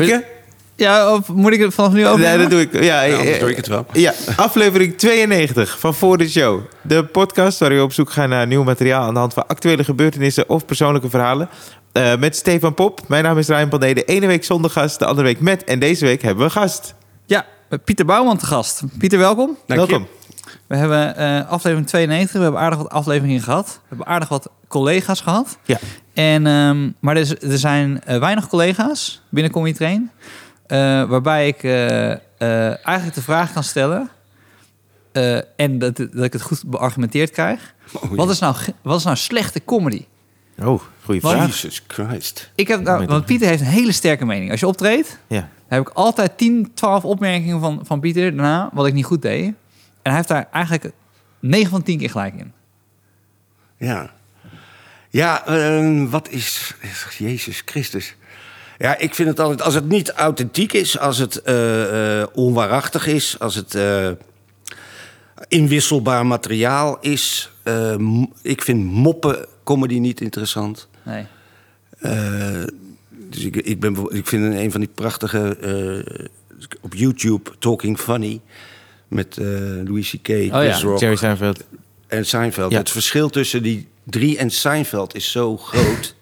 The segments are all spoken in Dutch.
Ik, hè? Ja, of moet ik het vanaf nu over? Nee, dat doe ik. Ja, Ja, anders eh, doe ik het wel. Ja, aflevering 92 van Voor de Show. De podcast waar we op zoek gaan naar nieuw materiaal aan de hand van actuele gebeurtenissen of persoonlijke verhalen. Eh, met Stefan Pop. Mijn naam is Ryan Pandey. De ene week zonder gast, de andere week met. En deze week hebben we een gast. Ja, Pieter Bouwman te gast. Pieter, welkom. Dank je. Welkom. We hebben eh, aflevering 92. We hebben aardig wat afleveringen gehad. We hebben aardig wat collega's gehad. Ja. En, ehm, maar er, er zijn eh, weinig collega's binnen Comedy Train. eh, waarbij ik eh, eigenlijk de vraag kan stellen. en dat, dat ik het goed beargumenteerd krijg. Oh, Wat is, nou, wat is nou slechte comedy? Oh, goede vraag. Jesus Christ. Ik heb, nou, want Pieter heeft een hele sterke mening. Als je optreedt, Ja. heb ik altijd 10, 12 opmerkingen van, van Pieter daarna, wat ik niet goed deed. En hij heeft daar eigenlijk 9 van 10 keer gelijk in. Ja. Ja, ehm, wat is... Jezus Christus. Ja, ik vind het altijd... Als het niet authentiek is, als het eh, eh, onwaarachtig is... als het eh, inwisselbaar materiaal is... eh, m- ik vind moppen comedy niet interessant. Nee. Dus ik, ik, ben, ik vind een van die prachtige... op YouTube, Talking Funny... met Louis C.K., Chris Oh ja, Rock... Jerry Seinfeld. en Seinfeld. Ja. Het verschil tussen die drie en Seinfeld is zo groot.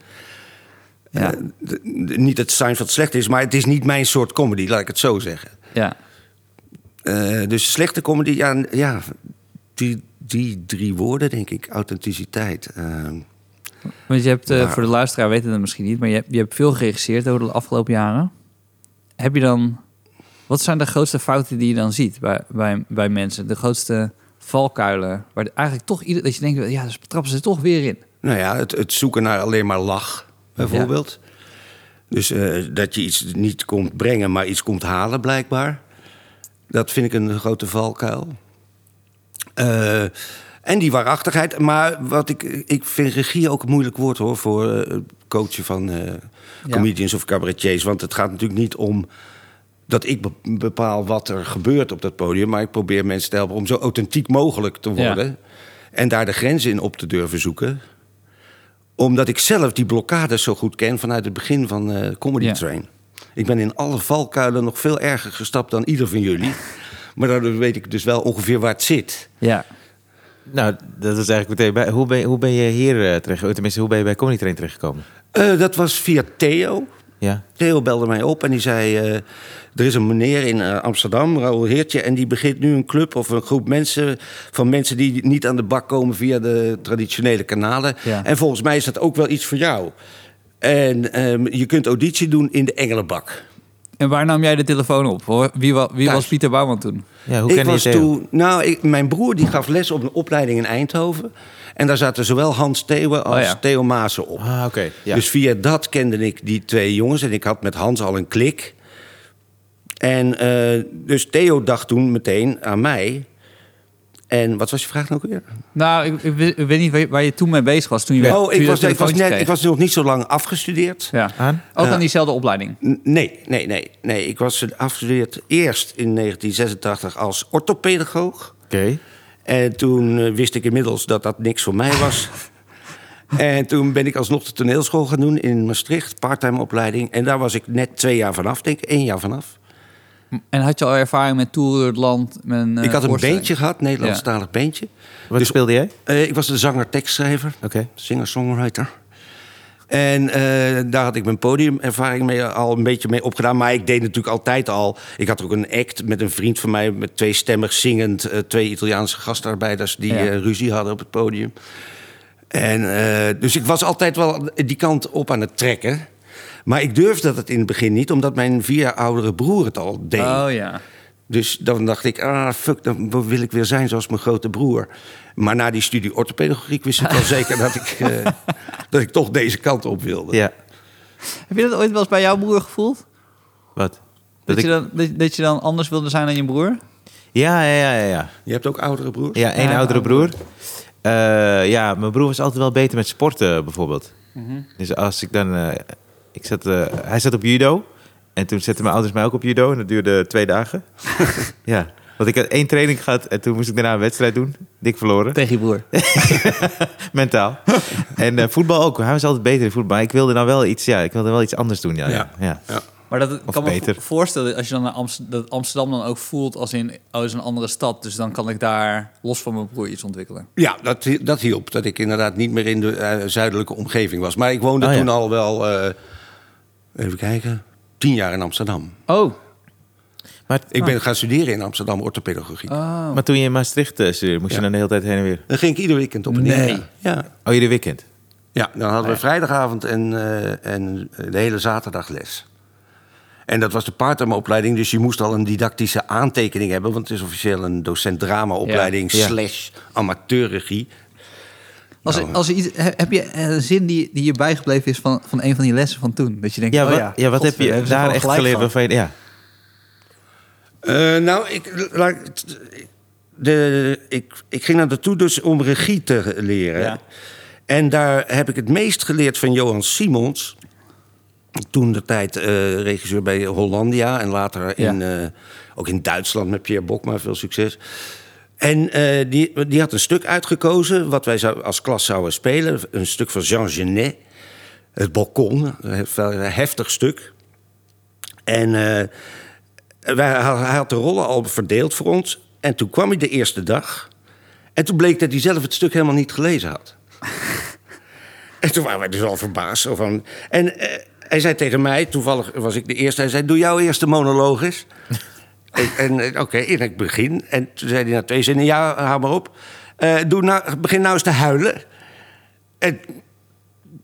Ja. Eh, niet dat Seinfeld slecht is, maar het is niet mijn soort comedy, laat ik het zo zeggen. Ja. Eh, dus slechte comedy, ja, ja die, die drie woorden, denk ik. Authenticiteit. eh, Want je hebt, Maar- voor de luisteraar weten het misschien niet, maar je hebt, je hebt veel geregisseerd over de afgelopen jaren. Heb je dan, wat zijn de grootste fouten die je dan ziet bij, bij, bij mensen? De grootste valkuilen, waar eigenlijk toch ieder, dat je denkt, ja, dus trappen ze toch weer in. nou ja, het, het zoeken naar alleen maar lach, bijvoorbeeld. Dus eh, dat je iets niet komt brengen, maar iets komt halen, blijkbaar. Dat vind ik een grote valkuil. Eh, en die waarachtigheid. Maar wat ik, ik vind regie ook een moeilijk woord hoor. Voor eh, coachen van comedians of cabaretiers. Want het gaat natuurlijk niet om dat ik be- bepaal wat er gebeurt op dat podium. Maar ik probeer mensen te helpen om zo authentiek mogelijk te Ja. worden. En daar de grenzen in op te durven zoeken. Omdat ik zelf die blokkades zo goed ken vanuit het begin van eh Comedy Ja. Train. Ik ben in alle valkuilen nog veel erger gestapt dan ieder van jullie. Maar daardoor weet ik dus wel ongeveer waar het zit. Ja. Nou, dat is eigenlijk meteen bij. Hoe ben, je- hoe ben je hier eh, terecht? Tenminste, hoe ben je bij Comedy Train terechtgekomen? Eh, dat was via Theo. Ja. Theo belde mij op en die zei... er is een meneer in eh, Amsterdam, Raoul Heertje... en die begint nu een club of een groep mensen... van mensen die niet aan de bak komen via de traditionele kanalen. Ja. En volgens mij is dat ook wel iets voor jou. En ehm, je kunt auditie doen in de Engelenbak. En waar nam jij de telefoon op? hoor? Wie, wa- wie was Pieter Bouwman toen? ja hoe ik ken je was Theo? toen... Nou, ik, mijn broer die gaf les op een opleiding in Eindhoven... en daar zaten zowel Hans Theeuwen als Oh ja. Theo Maassen op. Ah, oké. Ja. Dus via dat kende ik die twee jongens. En ik had met Hans al een klik. En eh, dus Theo dacht toen meteen aan mij. En wat was je vraag nou ook weer? Nou, ik, ik, weet- ik weet niet waar je, toen mee bezig was. Toen je, oh, toen ik je was, ik, net, kreeg. ik was nog niet zo lang afgestudeerd. Ja. Aan? Ook Ja. aan diezelfde opleiding. Nee, nee, nee, nee. Ik was afgestudeerd eerst in 1986 als orthopedagoog. Oké. En toen eh, wist ik inmiddels dat dat niks voor mij was. en toen ben ik alsnog de toneelschool gaan doen in Maastricht, parttime opleiding. En daar was ik net twee jaar vanaf, denk ik, één jaar vanaf. En had je al ervaring met tour door het land? Met een, eh, ik had een beentje gehad, Nederlandstalig beentje. Wat Dus- speelde jij? Eh, ik was de zanger-tekstschrijver, Oké. singer-songwriter. En eh, daar had ik mijn podiumervaring mee, al een beetje mee opgedaan. Maar ik deed natuurlijk altijd al... Ik had ook een act met een vriend van mij... met tweestemmig zingend, eh, twee Italiaanse gastarbeiders... die Ja. eh, ruzie hadden op het podium. En, eh, dus ik was altijd wel die kant op aan het trekken. Maar ik durfde dat in het begin niet... omdat mijn vier jaar oudere broer het al deed. Oh ja. Dus dan dacht ik, ah, fuck, dan wil ik weer zijn zoals mijn grote broer. Maar na die studie orthopedagogiek wist ik wel zeker dat ik, eh, dat ik toch deze kant op wilde. Ja. Heb je dat ooit wel eens bij jouw broer gevoeld? Wat? Dat, Dat ik... je dan, dat, dat je dan anders wilde zijn dan je broer? Ja, ja, ja, ja, ja. Je hebt ook oudere broers? Ja, één Ja, oudere oudere broer. Eh, ja, mijn broer was altijd wel beter met sporten, bijvoorbeeld. Mhm. Dus als ik dan... eh, ik zat, eh, hij zat op judo. En toen zetten mijn ouders mij ook op judo. En dat duurde twee dagen. ja. Want ik had één training gehad en toen moest ik daarna een wedstrijd doen. Dik verloren. Tegen je broer. Mentaal. en eh, voetbal ook. Hij was altijd beter in voetbal. Maar ik wilde dan wel iets, ja, ik wilde wel iets anders doen. Ja, ja. Ja. Maar dat ik kan me beter. vo- voorstellen als je dan naar Amsterdam, dat Amsterdam dan ook voelt als in oh, is een andere stad, dus dan kan ik daar los van mijn broer iets ontwikkelen. Ja, dat, dat hielp. Dat ik inderdaad niet meer in de eh, zuidelijke omgeving was. Maar ik woonde Oh, ja. toen al wel, eh, even kijken, tien jaar in Amsterdam. Oh, Maar, Ik ben gaan studeren in Amsterdam orthopedagogie. oh. maar toen je in Maastricht eh, studeerde, moest je dan de hele tijd heen en weer? Dan ging ik ieder weekend op en neer. Nee. Ja. Oh, ieder weekend? ja, dan hadden we vrijdagavond en, eh, en de hele zaterdag les. En dat was de part-time opleiding, dus je moest al een didactische aantekening hebben. Want het is officieel een docent drama-opleiding Ja. Ja. slash amateurregie. Als, er- als iets, he- heb je een zin die, die je bijgebleven is van, van een van die lessen van toen? Dat je denkt, Ja, oh wat, ja, ja, wat heb je daar echt geleerd van. waarvan je... Ja, Eh, nou, ik, laat- de, ik, ik ging naar naartoe dus om regie te leren. Ja. En daar heb ik het meest geleerd van Johan Simons. Toen de tijd eh, regisseur bij Hollandia en later in, eh, ook in Duitsland met Pierre Bokma, veel succes. En eh, die, die had een stuk uitgekozen wat wij zou, als klas zouden spelen. Een stuk van Jean Genet, Het Balkon, een heftig stuk. En eh, wij, hij had de rollen al verdeeld voor ons. En toen kwam hij de eerste dag. En toen bleek dat hij zelf het stuk helemaal niet gelezen had. en toen waren wij dus al verbaasd. Van, en eh, hij zei tegen mij, toevallig was ik de eerste... hij zei, doe jouw eerste monoloog eens. En en, eh, oké, en ik begin. En toen zei hij na twee zinnen, ja, hou maar op. Eh, doe nou, begin nou eens te huilen. En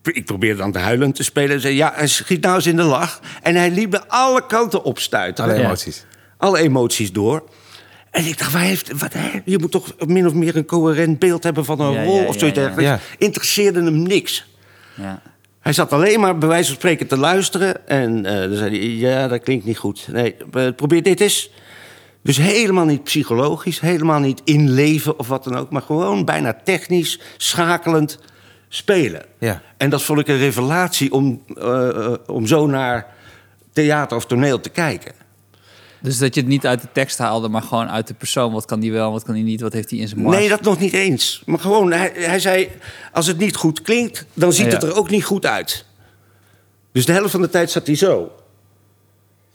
ik probeerde dan te huilen te spelen. En zei, ja, hij schiet nou eens in de lach. En hij liep er alle kanten op stuiten. alle Ja. emoties. Alle emoties door. En ik dacht, waar heeft, wat, hè? je moet toch min of meer een coherent beeld hebben van een Ja, rol ja, of zoiets. Interesseerde hem niks. Ja. Hij zat alleen maar bij wijze van spreken te luisteren. En eh, dan zei hij, ja, dat klinkt niet goed. Nee, eh, probeer dit eens. Dus helemaal niet psychologisch, helemaal niet inleven of wat dan ook. Maar gewoon bijna technisch, schakelend spelen. Ja. En dat vond ik een revelatie om, eh, om zo naar theater of toneel te kijken. Dus dat je het niet uit de tekst haalde, maar gewoon uit de persoon. Wat kan die wel, wat kan die niet, wat heeft hij in zijn mars? Nee, dat nog niet eens. Maar gewoon, hij, hij zei, als het niet goed klinkt, dan ziet Ja. het er ook niet goed uit. Dus de helft van de tijd zat hij zo.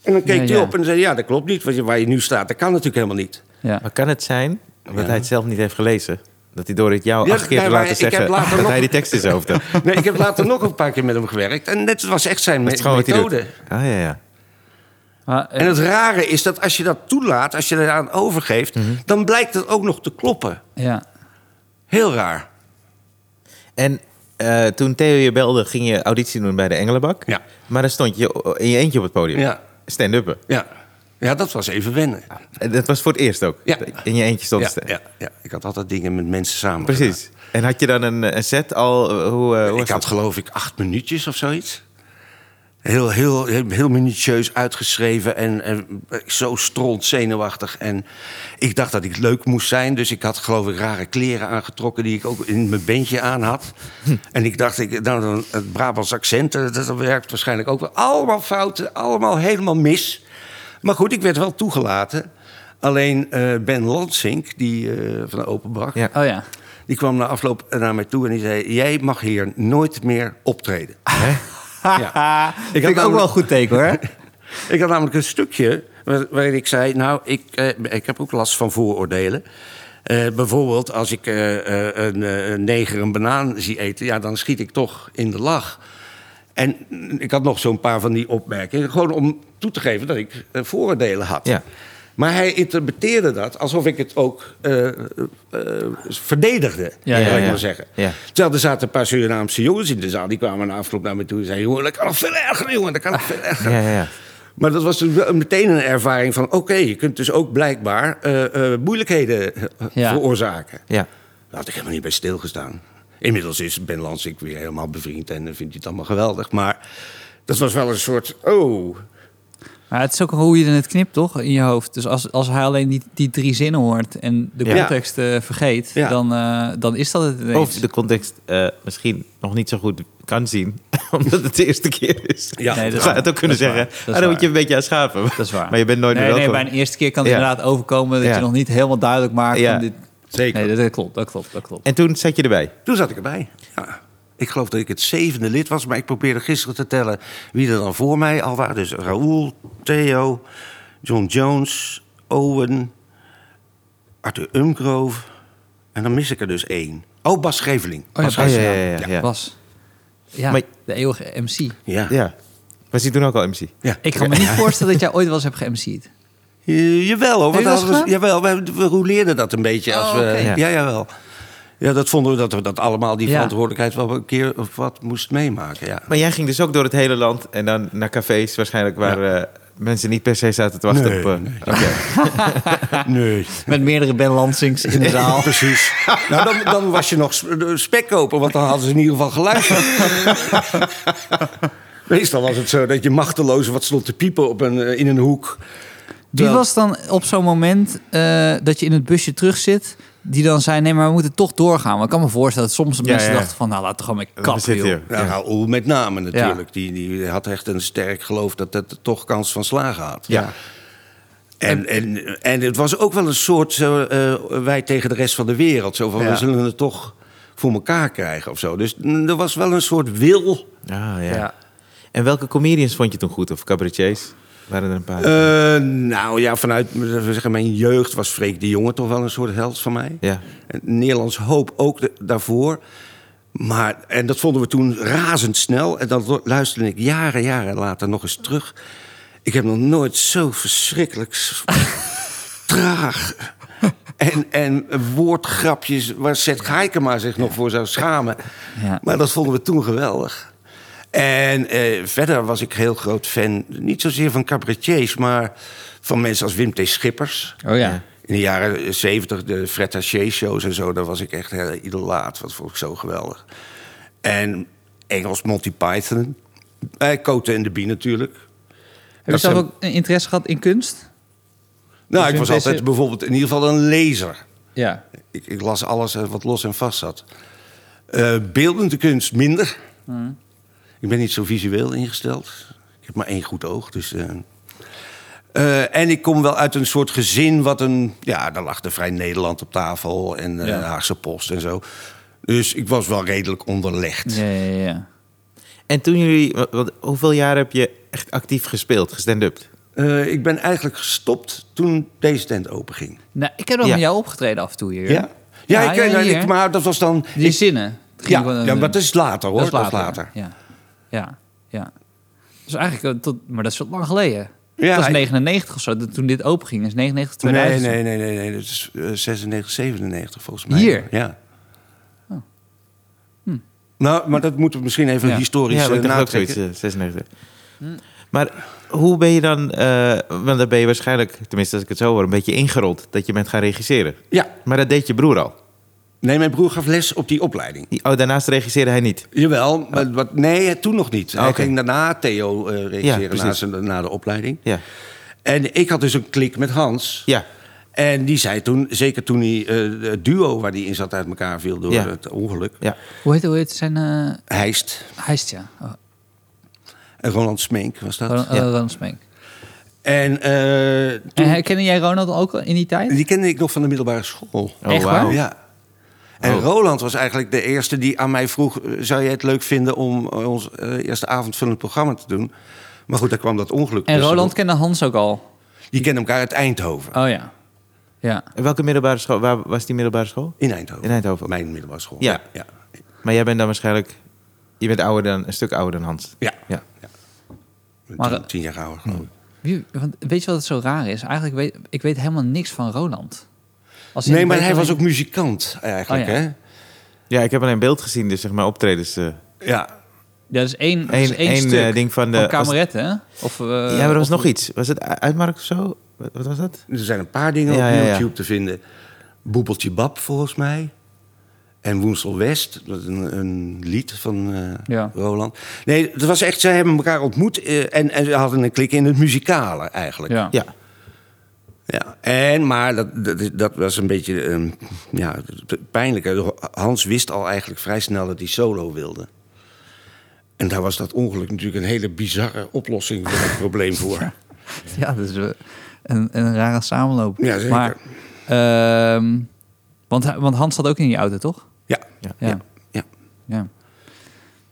En dan keek Ja, hij ja. op en zei ja, dat klopt niet. Want je- waar je nu staat, dat kan natuurlijk helemaal niet. Ja. Maar kan het zijn, omdat Ja. hij het zelf niet heeft gelezen... dat hij door het jou Ja, acht keer nee, te laten ik heb zeggen... later dat nog- hij die tekst in zijn hoofd had? Nee, ik heb later nog een paar keer met hem gewerkt. En dit was echt zijn Dat is me- methode. Ah, ja, ja. Maar, eh, En het rare is dat als je dat toelaat, als je eraan overgeeft... Mhm. dan blijkt het ook nog te kloppen. ja. Heel raar. En eh, toen Theo je belde, ging je auditie doen bij de Engelenbak. Ja. Maar dan stond je in je eentje op het podium. Ja, Stand-uppen. ja. ja dat was even wennen. En Dat was voor het eerst ook. Ja. In je eentje stond Ja, ja, ja. Ik had altijd dingen met mensen samen Precies. En had je dan een, een set al? eh, Hoe, eh, Ik had dat? geloof ik acht minuutjes of zoiets. Heel, heel, heel, heel minutieus uitgeschreven en, en zo stront zenuwachtig. En ik dacht dat ik leuk moest zijn. Dus ik had geloof ik rare kleren aangetrokken die ik ook in mijn bandje aan had. En ik dacht, ik, nou, dan, het Brabants accent, eh, dat werkt waarschijnlijk ook wel. Allemaal fouten, allemaal helemaal mis. Maar goed, ik werd wel toegelaten. Alleen eh, Ben Lansink, die eh, van de Openbak, Ja. Oh ja. die kwam na afloop naar mij toe en die zei... jij mag hier nooit meer optreden. Ja. Ik vind ik ook wel een goed teken hoor. Ik had namelijk een stukje waar- waarin ik zei... nou, ik, eh, ik heb ook last van vooroordelen. Eh, bijvoorbeeld als ik eh, een, een neger een banaan zie eten... ja, dan schiet ik toch in de lach. En ik had nog zo'n paar van die opmerkingen... gewoon om toe te geven dat ik vooroordelen had. Ja. Maar hij interpreteerde dat alsof ik het ook eh, eh, verdedigde, Ja, ik maar zeggen. Ja. Terwijl er zaten een paar Surinaamse jongens in de zaal... die kwamen na afloop naar me toe en zeiden... jongen, dat kan nog veel erger, jongen, dat kan nog veel erger. Ja, ja. Maar dat was dus meteen een ervaring van... oké, je kunt dus ook blijkbaar eh, moeilijkheden veroorzaken. ja. Daar had ik helemaal niet bij stilgestaan. Inmiddels is Ben Lansing weer helemaal bevriend... en vindt hij het allemaal geweldig. Maar dat was wel een soort... oh, Maar het is ook hoe je het knipt, toch? In je hoofd. Dus als, als hij alleen die, die drie zinnen hoort en de Ja. context eh, vergeet, Ja. dan, eh, dan is dat het ineens. Of de context eh, misschien nog niet zo goed kan zien, omdat het de eerste keer is. Ja. Nee, dat zou je het ook kunnen zeggen. Is ah, waar. dan moet je een beetje aan schapen. Dat is waar. Maar je bent nooit nee, meer nee, welkom. bij een eerste keer kan het Ja. inderdaad overkomen dat Ja. je nog niet helemaal duidelijk maakt Ja. van dit. zeker. Nee, dat, dat klopt, dat klopt, dat klopt. En toen zat je erbij. Toen zat ik erbij. Ja. Ik geloof dat ik het zevende lid was, maar ik probeerde gisteren te tellen wie er dan voor mij al waren. Dus Raoul, Theo, John Jones, Owen, Arthur Umgrove. En dan mis ik er dus één. Oh, Bas Geveling. Oh ja, Bas ja, ja, ja, ja. Was. Ja, Maar- de eeuwige MC. Ja. Ja. Was hij toen ook al MC? Ja. Ik kan me niet voorstellen dat jij ooit wel eens hebt ge-MC'd. Eh, jawel hoor. Heb je Want we, jawel, we, we rouleerden dat een beetje. Als Oh, we. Ja. ja. jawel. Ja, dat vonden we dat we dat allemaal die Ja. verantwoordelijkheid wel een keer of wat moest meemaken. Ja. Maar jij ging dus ook door het hele land en dan naar cafés waarschijnlijk waar eh, mensen niet per se zaten te wachten Nee, op... eh, nee. Nee. Met meerdere Ben Lansings in de zaal. Precies. Nou, dan, dan was je nog spek kopen, want dan hadden ze in ieder geval geluisterd. Meestal was het zo dat je machteloos wat stond te piepen op een, eh, in een hoek. Wie was dan op zo'n moment eh, dat je in het busje terug zit... die dan zei, nee, maar we moeten toch doorgaan. Want ik kan me voorstellen dat soms de mensen ja. dachten van... nou, laat toch gewoon met We kap, zitten joh. Nou, Ja. Raoul met name natuurlijk. Die, die had echt een sterk geloof dat het toch kans van slagen had. Ja. En, en, en het was ook wel een soort zo, eh, wij tegen de rest van de wereld. Zo van, Ja. we zullen het toch voor elkaar krijgen of zo. Dus mm, er was wel een soort wil. Ah, ja. Ja. En welke comedians vond je toen goed? Of cabaretiers? Waren er een paar? Eh, nou ja, vanuit we zeggen, mijn jeugd was Freek de Jonge toch wel een soort held van mij. ja. En Nederlands Hoop ook de- daarvoor. Maar, en dat vonden we toen razendsnel. En dan lu- luisterde ik jaren, jaren later nog eens terug. Ik heb nog nooit zo verschrikkelijk traag... En, en woordgrapjes waar Seth Heikema zich nog voor zou schamen. Ja. Maar dat vonden we toen geweldig. En eh, verder was ik heel groot fan, niet zozeer van cabaretiers... maar van mensen als Wim T. Schippers. Oh ja. In de jaren 70, de Fred Haché-shows en zo, daar was ik echt heel idolaat. Dat vond ik zo geweldig. En Engels Monty Python. Eh, Cote en de Bie natuurlijk. Heb je zelf ook een interesse gehad in kunst? Nou, ik was deze- altijd bijvoorbeeld in ieder geval een lezer. Ja. Ik, ik las alles eh, wat los en vast zat. Eh, beeldende kunst minder. Hmm. Ik ben niet zo visueel ingesteld. Ik heb maar één goed oog, dus... eh. Eh, en ik kom wel uit een soort gezin wat een... Ja, daar lag de Vrij Nederland op tafel en eh, Ja. de Haagse Post en zo. Dus ik was wel redelijk onderlegd. Ja, ja, ja. En toen jullie... wat- hoeveel jaar heb je echt actief gespeeld, gestand-up? Eh, ik ben eigenlijk gestopt toen deze tent open ging. Nou, ik heb nog Ja. met jou opgetreden af en toe hier. Ja? Ja, ik, eh, hier. ik- maar dat was dan... Die ik- zinnen. Ja, ja, maar dat is later hoor. Dat is later. Ja. Ja, ja, ja. Dus eigenlijk, eh, tot, maar dat is wat lang geleden. Ja, dat was hij- 99 of zo, dat- toen dit open ging. Dat is 99, Nee, 2000. nee, nee, nee, nee. Dat is eh, 96, 97 volgens mij. Hier? Ja. Oh. Nou, maar dat moeten we misschien even Ja. historisch Ja, dacht ook zoiets, eh, 96. Maar hoe ben je dan... eh, want dan ben je waarschijnlijk, tenminste als ik het zo hoor... een beetje ingerold dat je bent gaan regisseren. Ja. Maar dat deed je broer al. Nee, mijn broer gaf les op die opleiding. Die- Oh, daarnaast regisseerde hij niet. Jawel, maar wat, nee, toen nog niet. Hij Ah, oké. ging daarna Theo eh Ja, regisseren na, zijn- na de opleiding. Ja. En ik had dus een klik met Hans. Ja. En die zei toen, zeker toen hij eh, het duo waar hij in zat uit elkaar viel door Ja. het ongeluk. Ja. Hoe heet, hoe heet zijn... eh Heist Heist, ja. Oh, en Roland Smenk was dat. Ronald, Ja. eh. En eh, toen, En herkende jij Ronald ook al in die tijd? die kende ik nog van de middelbare school. Oh, Echt waar? wauw. Ja. En Oh. Roland was eigenlijk de eerste die aan mij vroeg... eh, zou jij het leuk vinden om eh, ons eh, eerste avondvullend programma te doen? Maar goed, daar kwam dat ongeluk En. Roland kende Hans ook al. Die kenden elkaar uit Eindhoven. Oh ja. Ja. En welke middelbare school? Waar was die middelbare school? In Eindhoven. In Eindhoven. Mijn middelbare school. Ja. ja. Maar jij bent dan waarschijnlijk... Je bent ouder dan, een stuk ouder dan Hans. ja. Ja. Maar, tien, tien jaar ouder, geloof ik. Wie, want weet je wat het zo raar is? Eigenlijk weet ik weet helemaal niks van Roland. Als Nee, maar hij was ook muzikant eigenlijk, Oh, ja. hè? Ja, ik heb alleen beeld gezien, dus zeg maar optredens. eh Ja. Ja, dat is één, dat is Eén- één één, stuk eh, ding van de- van Kameretten, hè? Of, eh, ja, maar er was of- nog iets. Was het U- Uitmarkt of zo? Wat, wat was dat? Er zijn een paar dingen Ja, op ja, ja. YouTube te vinden. Boebeltje Bab, volgens mij. En Woensel West, dat is een, een lied van eh, Ja. Roland. Nee, het was echt, zij hebben elkaar ontmoet eh, en, en ze hadden een klik in het muzikale eigenlijk. Ja. Ja. Ja, en, maar dat, dat, dat was een beetje ehm, ja, pijnlijk. Hans wist al eigenlijk vrij snel dat hij solo wilde. En daar was dat ongeluk natuurlijk een hele bizarre oplossing voor het probleem voor. Ja, dat is een, een rare samenloop. Ja, zeker. Maar, ehm, want, want Hans zat ook in die auto, toch? Ja, Ja. Ja. ja. ja.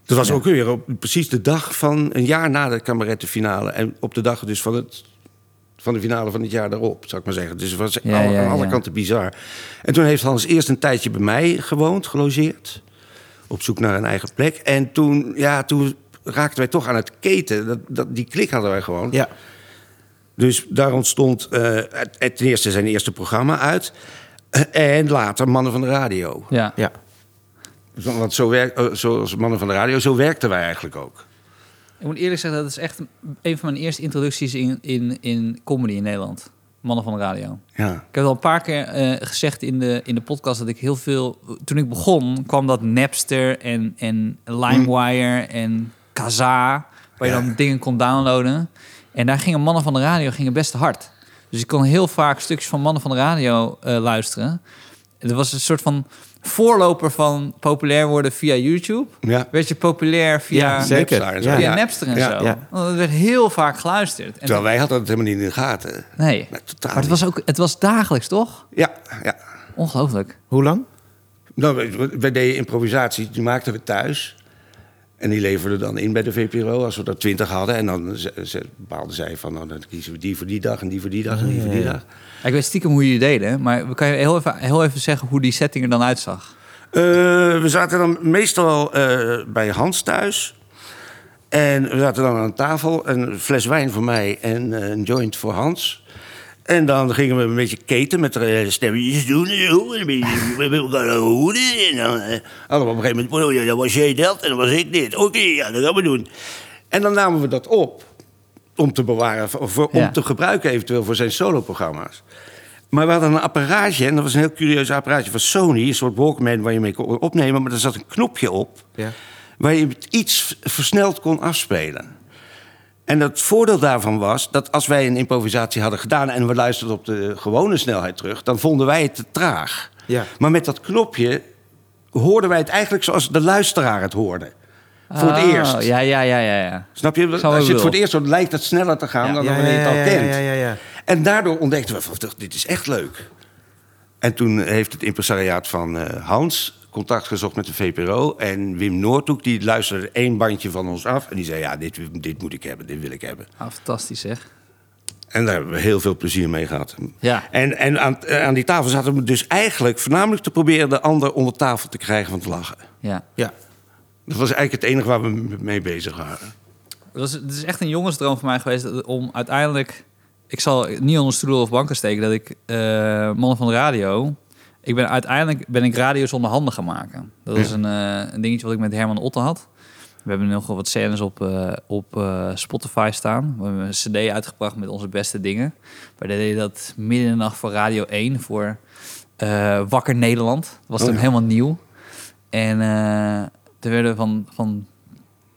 Dat was Ja. ook weer op precies de dag van een jaar na de cabarettenfinale. En op de dag dus van, het, van de finale van het jaar daarop, zou ik maar zeggen. Dus het was Ja, alle- ja, aan alle ja. kanten bizar. En toen heeft Hans eerst een tijdje bij mij gewoond, gelogeerd. Op zoek naar een eigen plek. En toen, ja, toen raakten wij toch aan het keten. Dat, dat, die klik hadden wij gewoon. Ja. Dus daar ontstond eh, het- het- ten eerste zijn eerste programma uit. En later Mannen van de Radio. Ja. Ja. Want zo werk, eh, zoals Mannen van de Radio, zo werkten wij eigenlijk ook. Ik moet eerlijk zeggen, dat is echt een van mijn eerste introducties in, in, in comedy in Nederland. Mannen van de radio. Ja. Ik heb al een paar keer eh, gezegd in de, in de podcast dat ik heel veel... Toen ik begon, kwam dat Napster en, en LimeWire en Kazaa... waar je Ja. dan dingen kon downloaden. En daar gingen Mannen van de Radio gingen best hard. Dus ik kon heel vaak stukjes van Mannen van de Radio eh, luisteren. Het was een soort van voorloper van populair worden via YouTube. Ja. Werd je populair via... Ja, zeker. Napster en zo. Ja. Via Ja. Napster en Ja. zo. Ja. Want het werd heel vaak geluisterd. En Terwijl wij hadden het helemaal niet in de gaten. nee, totaal maar het was ook het was dagelijks, toch? Ja, ja. Ongelooflijk. Hoe lang? Nou, wij deden improvisatie, die maakten we thuis. En die leverden dan in bij de VPRO als we er twintig hadden. En dan ze, ze bepaalden zij van, nou, dan kiezen we die voor die dag en die voor die dag en die voor die dag. Ik weet stiekem hoe jullie deden, maar kan je heel even, heel even zeggen hoe die setting er dan uitzag? Eh, we zaten dan meestal eh, bij Hans thuis. En we zaten dan aan tafel, een fles wijn voor mij en eh, een joint voor Hans. En dan gingen we een beetje keten met de eh, stemmetjes doen. en een beetje met elkaar hoeden. En dan eh, hadden we op een gegeven moment... Oh, ja, dan was jij dat en dan was ik dit. Oké, ja, dat gaan we doen. En dan namen we dat op om te bewaren... Ja. om te gebruiken eventueel voor zijn soloprogramma's. Maar we hadden een apparaatje, en dat was een heel curieus apparaatje van Sony... een soort Walkman waar je mee kon opnemen... maar er zat een knopje op Ja. waar je iets versneld kon afspelen. En het voordeel daarvan was dat als wij een improvisatie hadden gedaan... en we luisterden op de gewone snelheid terug... dan vonden wij het te traag. Ja. Maar met dat knopje hoorden wij het eigenlijk zoals de luisteraar het hoorde. Voor het Oh, eerst. Ja, ja, ja, ja. ja. Snap je? Als je het voor het eerst hoort, lijkt het sneller te gaan Ja. dan Ja, wanneer je het al ja, kent. ja, ja, ja. En daardoor ontdekten we van, dit is echt leuk. En toen heeft het impresariaat van eh, Hans contact gezocht met de VPRO. En Wim Noordhoek, die luisterde één bandje van ons af. En die zei, ja, dit, dit moet ik hebben, dit wil ik hebben. Ah, fantastisch zeg. En daar hebben we heel veel plezier mee gehad. Ja. En, en aan, eh, aan die tafel zaten we dus eigenlijk voornamelijk te proberen... de ander onder tafel te krijgen van te lachen. Ja. Ja. Dat was eigenlijk het enige waar we mee bezig waren. Het, was, het is echt een jongensdroom voor mij geweest om uiteindelijk... Ik zal niet onder stoelen of banken steken dat ik eh, mannen van de radio... Ik ben uiteindelijk ben ik radio zonder handen gaan maken. Dat Ja. een, eh, een dingetje wat ik met Herman Otte had. We hebben nog wel wat scènes op, eh, op eh, Spotify staan. We hebben een cd uitgebracht met onze beste dingen. We deden dat midden in de nacht voor Radio 1 voor Wakker Nederland. Dat was Oh toen ja. helemaal nieuw. En toen werden we van, van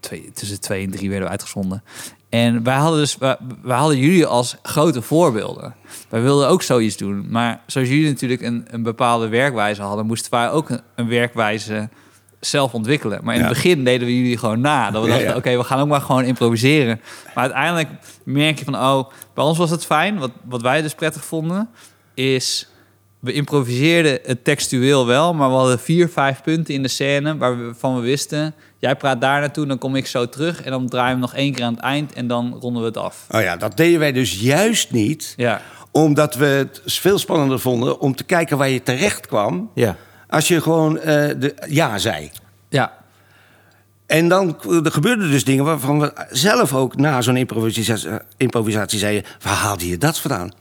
twee, tussen twee en drie werden we uitgezonden. En wij hadden dus, wij, wij hadden jullie als grote voorbeelden. Wij wilden ook zoiets doen. Maar zoals jullie natuurlijk een, een bepaalde werkwijze hadden, moesten wij ook een, een werkwijze zelf ontwikkelen. Maar in Ja. het begin deden we jullie gewoon na. Dat we dachten, ja. oké, we gaan ook maar gewoon improviseren. Maar uiteindelijk merk je van, oh, bij ons was het fijn. Wat, wat wij dus prettig vonden, is we improviseerden het textueel wel, maar we hadden vier, vijf punten in de scène waarvan we wisten, jij praat daar naartoe, dan kom ik zo terug en dan draaien we hem nog één keer aan het eind en dan ronden we het af. Oh ja, dat deden wij dus juist niet... Ja, omdat we het veel spannender vonden om te kijken waar je terecht kwam... Ja. als je gewoon eh, de ja zei. ja, En dan er gebeurden dus dingen waarvan we zelf ook na zo'n improvisatie, improvisatie zeiden... waar haalde je dat vandaan?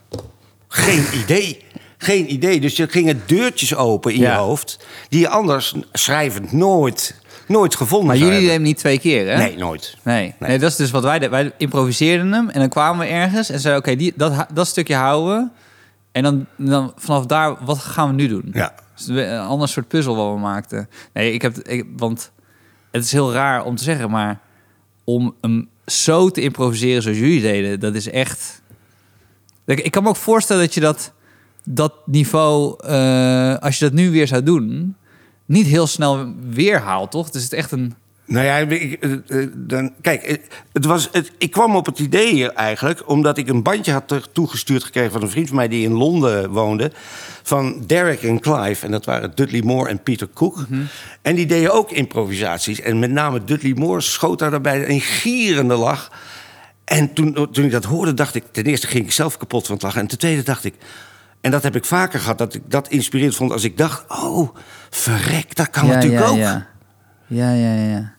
Geen idee. Geen idee. Dus er gingen deurtjes open in Ja. je hoofd... die je anders schrijvend nooit, nooit gevonden maar jullie deden hem niet twee keer, hè? Nee, nooit. Nee. nee. dat is dus wat wij deden. Wij improviseerden hem en dan kwamen we ergens en zeiden, oké, dat, dat stukje houden we. En dan, dan vanaf daar, wat gaan we nu doen? Ja. Dus een ander soort puzzel wat we maakten. Nee, ik heb, ik, want het is heel raar om te zeggen, maar om hem zo te improviseren zoals jullie deden, dat is echt. Ik, ik kan me ook voorstellen dat je dat, dat niveau, eh, als je dat nu weer zou doen, niet heel snel weer haalt, toch? Dus het is echt een. Nou ja, ik, eh, eh, dan, kijk, het was, het, ik kwam op het idee eigenlijk... omdat ik een bandje had toegestuurd gekregen... van een vriend van mij die in Londen woonde... van Derek en Clive. En dat waren Dudley Moore en Peter Cook. En die deden ook improvisaties. En met name Dudley Moore schoot daar daarbij een gierende lach. En toen, toen ik dat hoorde, dacht ik... ten eerste ging ik zelf kapot van het lachen. En ten tweede dacht ik... En dat heb ik vaker gehad, dat ik dat inspirerend vond... als ik dacht, oh, verrek, dat kan natuurlijk ja, ook. Ja. ja, ja, ja.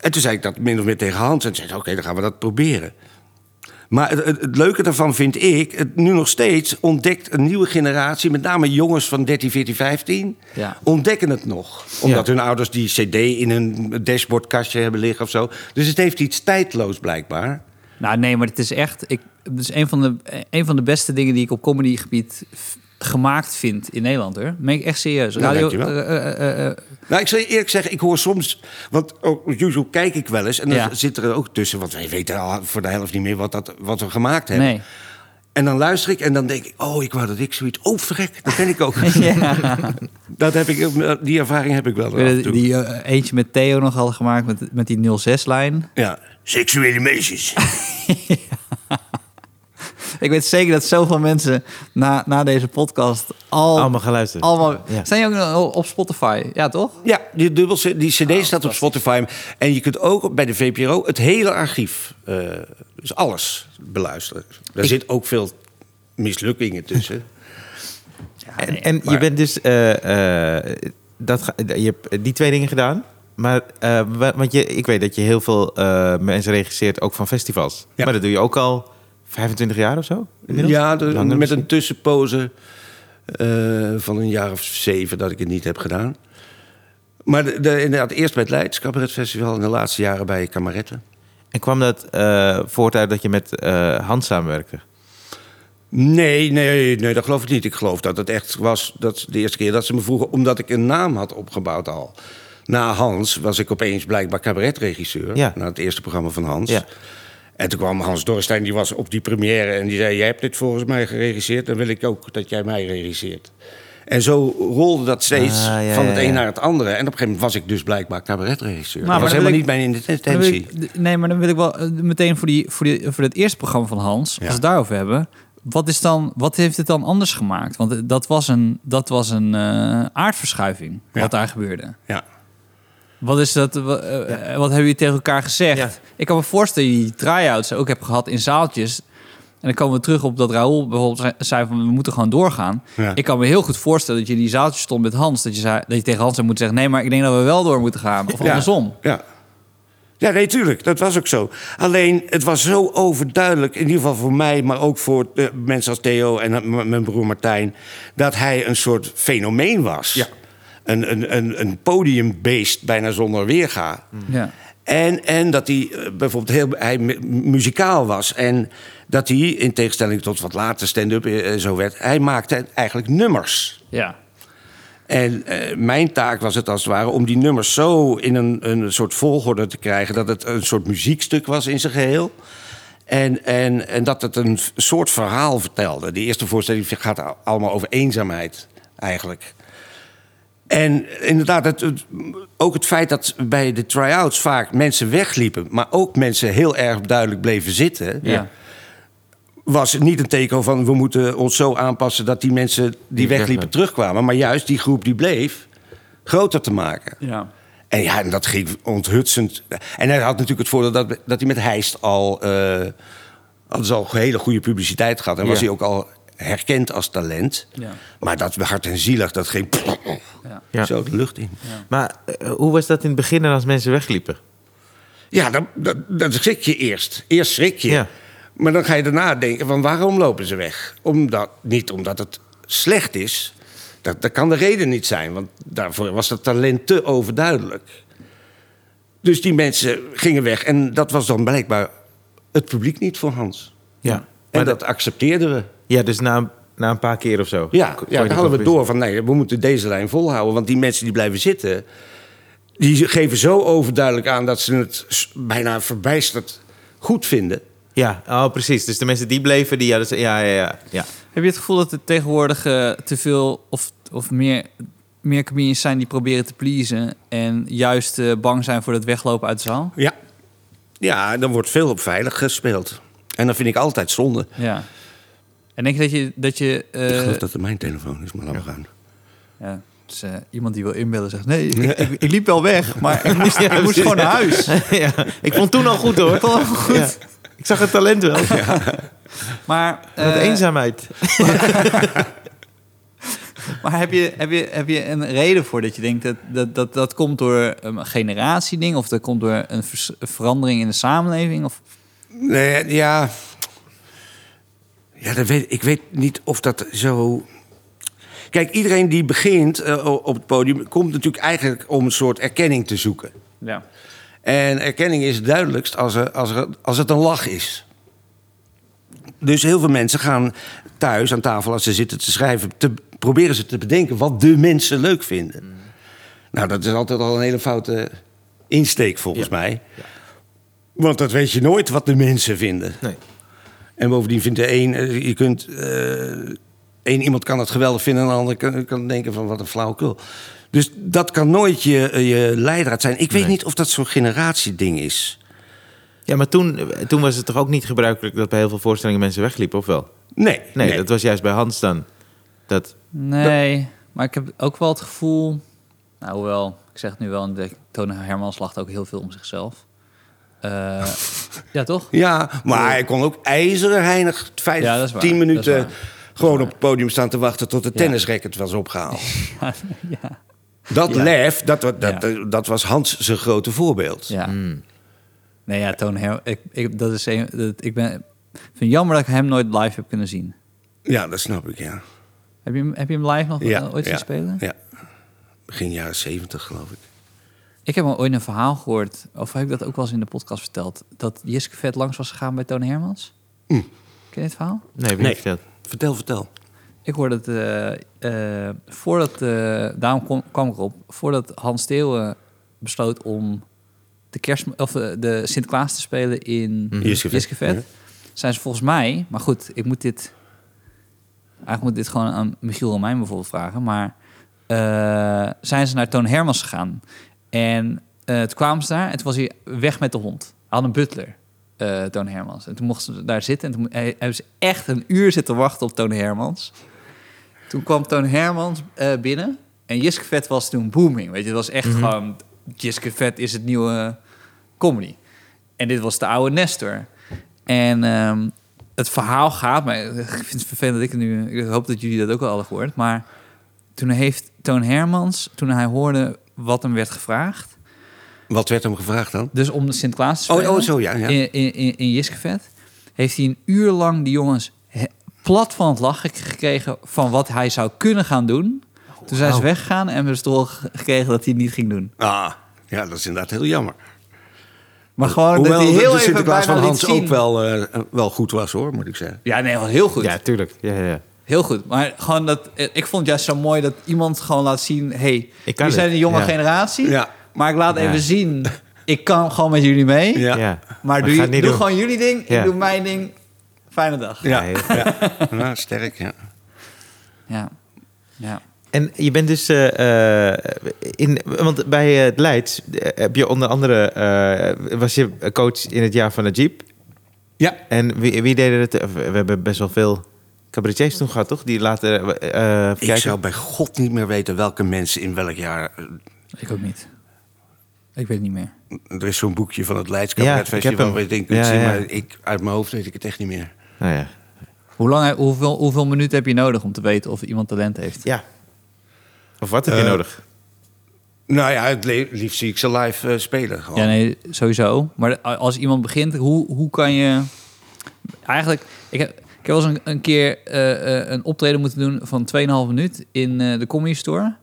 En toen zei ik dat min of meer tegen Hans. En zei oké, dan gaan we dat proberen. Maar het, het, het leuke daarvan vind ik... Het, nu nog steeds ontdekt een nieuwe generatie... met name jongens van 13, 14, 15... Ja. ontdekken het nog. Omdat Ja. hun ouders die cd in een dashboardkastje hebben liggen of zo. Dus het heeft iets tijdloos blijkbaar. Nou, nee, maar het is echt... Ik, het is een van, de, een van de beste dingen die ik op comedygebied gemaakt vind in Nederland, hoor. Meen ik echt serieus. Nou, eh, eh, Nou, ik zal je eerlijk zeggen, ik hoor soms... Want ook op YouTube kijk ik wel eens. En dan Ja. zit er ook tussen... want wij weten al voor de helft niet meer wat, dat, wat we gemaakt hebben. nee. En dan luister ik en dan denk ik... oh, ik wou dat ik zoiets... oh, verrek, dat ben ik ook. ja. Dat heb ik, die ervaring heb ik wel. Die eh, eentje met Theo nog hadden gemaakt met, met die 06-lijn. Ja. Seksuele meisjes. Ik weet zeker dat zoveel mensen na, na deze podcast al, Allemaal gaan luisteren. allemaal... Ja. Zijn jullie ook nog op Spotify? Ja, toch? ja, die, dubbel, die cd staat op Spotify. En je kunt ook bij de VPRO het hele archief, eh, dus alles, beluisteren. Daar zit ook veel mislukkingen tussen. En, en je bent dus... eh, eh, dat, ga- je hebt die twee dingen gedaan. Maar, eh, wa- want je, ik weet dat je heel veel eh, mensen regisseert, ook van festivals. Ja. Maar dat doe je ook al 25 jaar of zo? inmiddels? Ja, de- met misschien? een tussenpoze eh, van een jaar of zeven dat ik het niet heb gedaan. Maar de, de- inderdaad, eerst bij het Leids Cabaret Festival... en de laatste jaren bij Kameretten. En kwam dat eh, voort uit dat je met eh, Hans samenwerkte? Nee, nee, nee, dat geloof ik niet. Ik geloof dat het echt was dat de eerste keer dat ze me vroegen... omdat ik een naam had opgebouwd al. Na Hans was ik opeens blijkbaar cabaretregisseur. Ja. Na het eerste programma van Hans. Ja. En toen kwam Hans Dorrestein, die was op die première... en die zei, jij hebt dit volgens mij geregisseerd... dan wil ik ook dat jij mij regisseert. En zo rolde dat steeds Ah, ja, van het ja. een naar het andere. En op een gegeven moment was ik dus blijkbaar cabaretregisseur. Nou, dat maar was helemaal niet mijn intentie. ik- nee, maar dan wil ik wel eh, meteen voor, die, voor, die, voor het eerste programma van Hans, als we het daarover hebben. Wat, is dan, wat heeft het dan anders gemaakt? Want eh, dat was een, dat was een eh, aardverschuiving, wat daar gebeurde. Ja. Wat is dat? Wat, eh, wat hebben jullie tegen elkaar gezegd? Ja. Ik kan me voorstellen dat je die try-outs ook hebt gehad in zaaltjes. En dan komen we terug op dat Raoul bijvoorbeeld zei- van we moeten gewoon doorgaan. Ja. Ik kan me heel goed voorstellen dat je in die zaaltjes stond met Hans. Dat je, zei, dat je tegen Hans zou moeten zeggen: nee, maar ik denk dat we wel door moeten gaan. Of andersom. Ja. Ja, nee, tuurlijk. Dat was ook zo. Alleen, het was zo overduidelijk, in ieder geval voor mij... maar ook voor eh, mensen als Theo en eh, mijn broer Martijn... dat hij een soort fenomeen was. Ja. Een, een, een, een podiumbeest, bijna zonder weerga. Ja. En, en dat hij eh, bijvoorbeeld heel hij mu- muzikaal was. En dat hij, in tegenstelling tot wat later stand-up eh, zo werd... hij maakte eigenlijk nummers. ja. En eh, mijn taak was het als het ware om die nummers zo in een, een soort volgorde te krijgen... dat het een soort muziekstuk was in zijn geheel. En, en, en dat het een soort verhaal vertelde. De eerste voorstelling gaat allemaal over eenzaamheid, eigenlijk. En inderdaad, het, het- ook het feit dat bij de try-outs vaak mensen wegliepen... maar ook mensen heel erg duidelijk bleven zitten... Ja. was niet een teken van we moeten ons zo aanpassen... dat die mensen die Die wegliepen terugkwamen... maar juist die groep die bleef, groter te maken. ja. En ja, en dat ging onthutsend. En hij had natuurlijk het voordeel dat, dat hij met Heist al... eh hadden ze al hele goede publiciteit gehad. En was hij ook al herkend als talent. Ja. Maar dat hard en zielig, dat ging Ja. Zo de lucht in. Maar eh, hoe was dat in het begin als mensen wegliepen? Ja, dan, dan, dan schrik je eerst. Eerst schrik je. Ja. Maar dan ga je daarna denken van waarom lopen ze weg? Omdat, niet omdat het slecht is. Dat, dat kan de reden niet zijn. Want daarvoor was het talent te overduidelijk. Dus die mensen gingen weg. En dat was dan blijkbaar het publiek niet voor Hans. Ja. En Maar dat accepteerden we. Ja, dus na, een- na een paar keer of zo. Ja, Kon ja dan hadden we door van nee, we moeten deze lijn volhouden. Want die mensen die blijven zitten, die geven zo overduidelijk aan dat ze het bijna verbijsterd goed vinden. Ja, oh, precies. Dus de mensen die bleven, die hadden ze... Ja, ja, ja. ja. Heb je het gevoel dat er tegenwoordig eh, te veel of, of meer meer comedians zijn die proberen te pleasen... en juist eh, bang zijn voor het weglopen uit de zaal? Ja. Ja, dan wordt veel op veilig gespeeld. En dat vind ik altijd zonde. Ja. En denk je dat je... Dat je eh, ik geloof dat het mijn telefoon is, maar we gaan. ja, dus, eh, iemand die wil inbellen zegt... Nee, ik, ik, ik liep wel weg, maar ik moest, ik moest gewoon naar huis. ja, ik vond toen al goed hoor. Ik vond goed. Ja. Ik zag het talent wel. Maar, Met eh, eenzaamheid. maar heb, je, heb, je, heb je een reden voor dat je denkt dat dat, dat, dat komt door een generatieding... of dat komt door een vers- een verandering in de samenleving? Of, Nee, ja. Ja, dat weet, ik weet niet of dat zo. Kijk, iedereen die begint eh, op het podium komt natuurlijk eigenlijk om een soort erkenning te zoeken. ja. En erkenning is het duidelijkst als, er, als, er, als het een lach is. Dus heel veel mensen gaan thuis aan tafel, als ze zitten te schrijven, te, proberen ze te bedenken wat de mensen leuk vinden. Nou, dat is altijd al een hele foute insteek volgens Ja. mij. Want dat weet je nooit wat de mensen vinden. Nee. En bovendien vindt de een, eh, je kunt, eh één iemand kan het geweldig vinden en de ander kan, kan denken van wat een flauwekul. Dus dat kan nooit je, je leidraad zijn. Ik weet Nee. niet of dat zo'n generatieding is. Ja, maar toen, toen was het toch ook niet gebruikelijk dat bij heel veel voorstellingen mensen wegliepen, of wel? Nee, Nee, dat was juist bij Hans dan. Dat, Nee, maar ik heb ook wel het gevoel... Nou, hoewel, ik zeg het nu wel... en de- Tone Hermans lacht ook heel veel om zichzelf. Eh, ja, toch? Ja, maar hij kon ook ijzeren heinig vijf, Ja, tien minuten gewoon op het podium staan te wachten tot de tennisracket was opgehaald. ja. Dat Ja. lef, dat, dat, Ja. dat was Hans zijn grote voorbeeld. Ja. mm. Nee, ja, Toon Her ik, ik, dat is een, dat, ik ben, vind het jammer dat ik hem nooit live heb kunnen zien. Ja, dat snap ik, ja. Heb je hem, heb je hem live nog Ja, eh, ooit ja, zien spelen? Ja. Begin jaren zeventig, geloof ik. Ik heb al ooit een verhaal gehoord, of heb ik dat ook wel eens in de podcast verteld, dat Jiske vet langs was gegaan bij Toon Hermans. Mm. Ken je het verhaal? nee, wie Nee. vertelt? Vertel, vertel. Ik hoorde het, eh, eh, voordat, eh, daarom kom- kwam ik erop, voordat Hans Steeuwen besloot om de, kerst, of de Sinterklaas te spelen in Mhm. Jiske Jiske Vet, zijn ze volgens mij, maar goed, ik moet dit, eigenlijk moet dit gewoon aan Michiel Romein bijvoorbeeld vragen, maar eh, zijn ze naar Toon Hermans gegaan. En eh toen kwamen ze daar en toen was hij weg met de hond. Hij had een butler, eh Toon Hermans. En toen mochten ze daar zitten en toen hebben ze echt een uur zitten wachten op Toon Hermans. Toen kwam Toon Hermans eh, binnen en Jiske Vet was toen booming. Weet je, het was echt gewoon... Jiske Vet is het nieuwe comedy. En dit was de oude Nestor. En ehm, het verhaal gaat... Maar ik vind het vervelend dat ik het nu... Ik hoop dat jullie dat ook al hadden gehoord. Maar toen heeft Toon Hermans... Toen hij hoorde wat hem werd gevraagd... Wat werd hem gevraagd dan? Dus om de Sinterklaas te Oh, spelen... oh zo, ja. ja. in, in, in, in Jiskevet... heeft hij een uur lang die jongens plat van het lachen gekregen... van wat hij zou kunnen gaan doen. Toen zijn ze weggegaan en hebben ze toch gekregen dat hij het niet ging doen. Ah, ja, dat is inderdaad heel jammer. Maar gewoon Hoewel dat hij de- heel de even Sinterklaas van Hans ook wel, eh, wel goed was, hoor, moet ik zeggen. Ja, nee, heel goed. Ja, tuurlijk. Ja, ja, ja. Heel goed. Maar gewoon dat, eh, ik vond het juist zo mooi dat iemand gewoon laat zien... hey, Ik kan jullie zijn een jonge Ja. generatie, Ja. maar ik laat Ja. even zien... ik kan gewoon met jullie mee, Ja. Ja. maar doe, je, doe doen. gewoon jullie ding, Ja. ik doe mijn ding. Fijne dag. Ja, Ja, ja. ja sterk, ja. Ja. ja. En je bent dus eh, eh, in, want bij het Leids heb je onder andere eh, was je coach in het jaar van de Jeep. Ja, En wie, wie deden het? We hebben best wel veel cabaretiers toen gehad, toch? Die later. eh, even ik kijken. zou bij God niet meer weten welke mensen in welk jaar... Ik ook niet. Ik weet het niet meer. Er is zo'n boekje van het Leids Ja, ik heb Cabaretfestival... hem. waar je denkt, kunt Ja, zien, ja. maar ik, uit mijn hoofd weet ik het echt niet meer. Nou ja. Hoe lang, hoeveel, hoeveel minuten heb je nodig om te weten of iemand talent heeft? ja. Of wat heb je Eh, nodig? Nou ja, het liefst zie ik ze live eh, spelen. Gewoon. Ja, nee, sowieso. Maar als iemand begint, hoe, hoe kan je... Eigenlijk, ik heb, ik heb wel eens een, een keer eh, eh, een optreden moeten doen van 2,5 minuut in eh, de Comedy Store.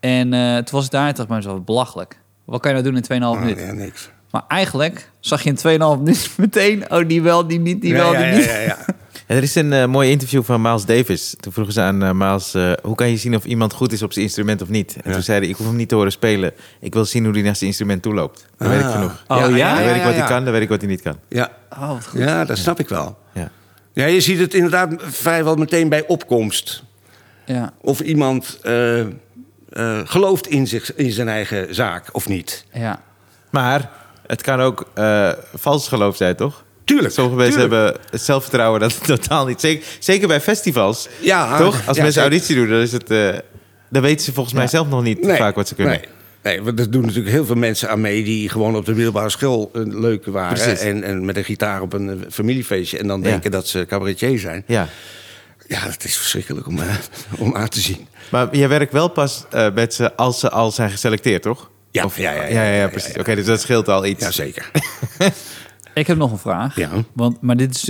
En eh toen was ik daar en dacht ik maar zo belachelijk. Wat kan je nou doen in 2,5 Oh, minuten? ja, niks. Maar eigenlijk zag je in 2,5 minuten meteen... Oh, die wel, die niet, die Ja, wel, ja, die ja, niet. ja, ja. En er is een eh, mooi interview van Miles Davis. Toen vroegen ze aan eh, Miles: hoe kan je zien of iemand goed is op zijn instrument of niet? En Ja. toen zei hij: Ik hoef hem niet te horen spelen. Ik wil zien hoe hij naar zijn instrument toe loopt. Dan weet ik Ah. genoeg. Oh, ja? Dan ja, weet ik wat ja. hij kan, dan weet ik wat hij niet kan. Ja, Oh, wat goed. ja, dat snap ik wel. Ja. Ja, je ziet het inderdaad vrijwel meteen bij opkomst. Ja. Of iemand eh, eh, gelooft in, zich, in zijn eigen zaak of niet. Ja. Maar het kan ook eh, vals geloof zijn, toch? Tuurlijk. Sommige mensen tuurlijk. hebben het zelfvertrouwen dat totaal niet. Zeker, zeker bij festivals. Ja, toch? Als ja, mensen zeker. auditie doen, dan, is het, eh, dan weten ze volgens mij zelf nog niet vaak wat ze kunnen. Nee. Nee, want er doen natuurlijk heel veel mensen aan mee die gewoon op de middelbare school eh, leuk waren. Precies. En, en met een gitaar op een eh, familiefeestje. En dan Ja. denken dat ze cabaretier zijn. Ja. Ja, het is verschrikkelijk om, eh, om aan te zien. Maar je werkt wel pas eh, met ze als ze al zijn geselecteerd, toch? Ja, Of- ja, ja, ja, ja, ja, ja, ja, precies. ja. Oké, dus dat scheelt al iets. Jazeker. Ik heb nog een vraag. Ja. Want, maar dit is,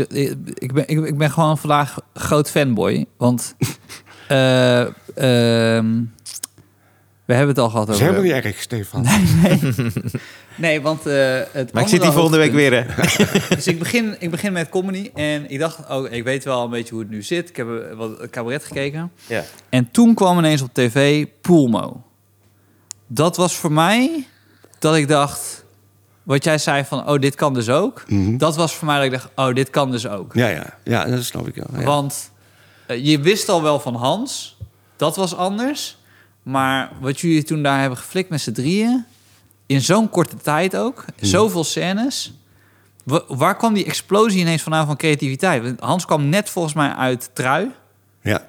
ik, ben, ik, ik ben gewoon vandaag groot fanboy. Want eh, ehm, we hebben het al gehad Dat is over... helemaal niet erg, Stefan. Nee, want eh het Maar ik zit hier volgende week weer, hè? Dus ik begin, ik begin met comedy en ik dacht, oh, ik weet wel een beetje hoe het nu zit. Ik heb wat cabaret gekeken. Ja. En toen kwam ineens op tv Poelmo. Dat was voor mij dat ik dacht, wat jij zei van, oh, dit kan dus ook. Mhm. Dat was voor mij dat ik dacht, oh, dit kan dus ook. Ja, ja, ja, dat snap ik wel. Ja. Want eh, je wist al wel van Hans, dat was anders. Maar wat jullie toen daar hebben geflikt met z'n drieën, in zo'n korte tijd ook, zoveel scènes. Wa- waar kwam die explosie ineens vandaan van creativiteit? Want Hans kwam net volgens mij uit Trui. ja.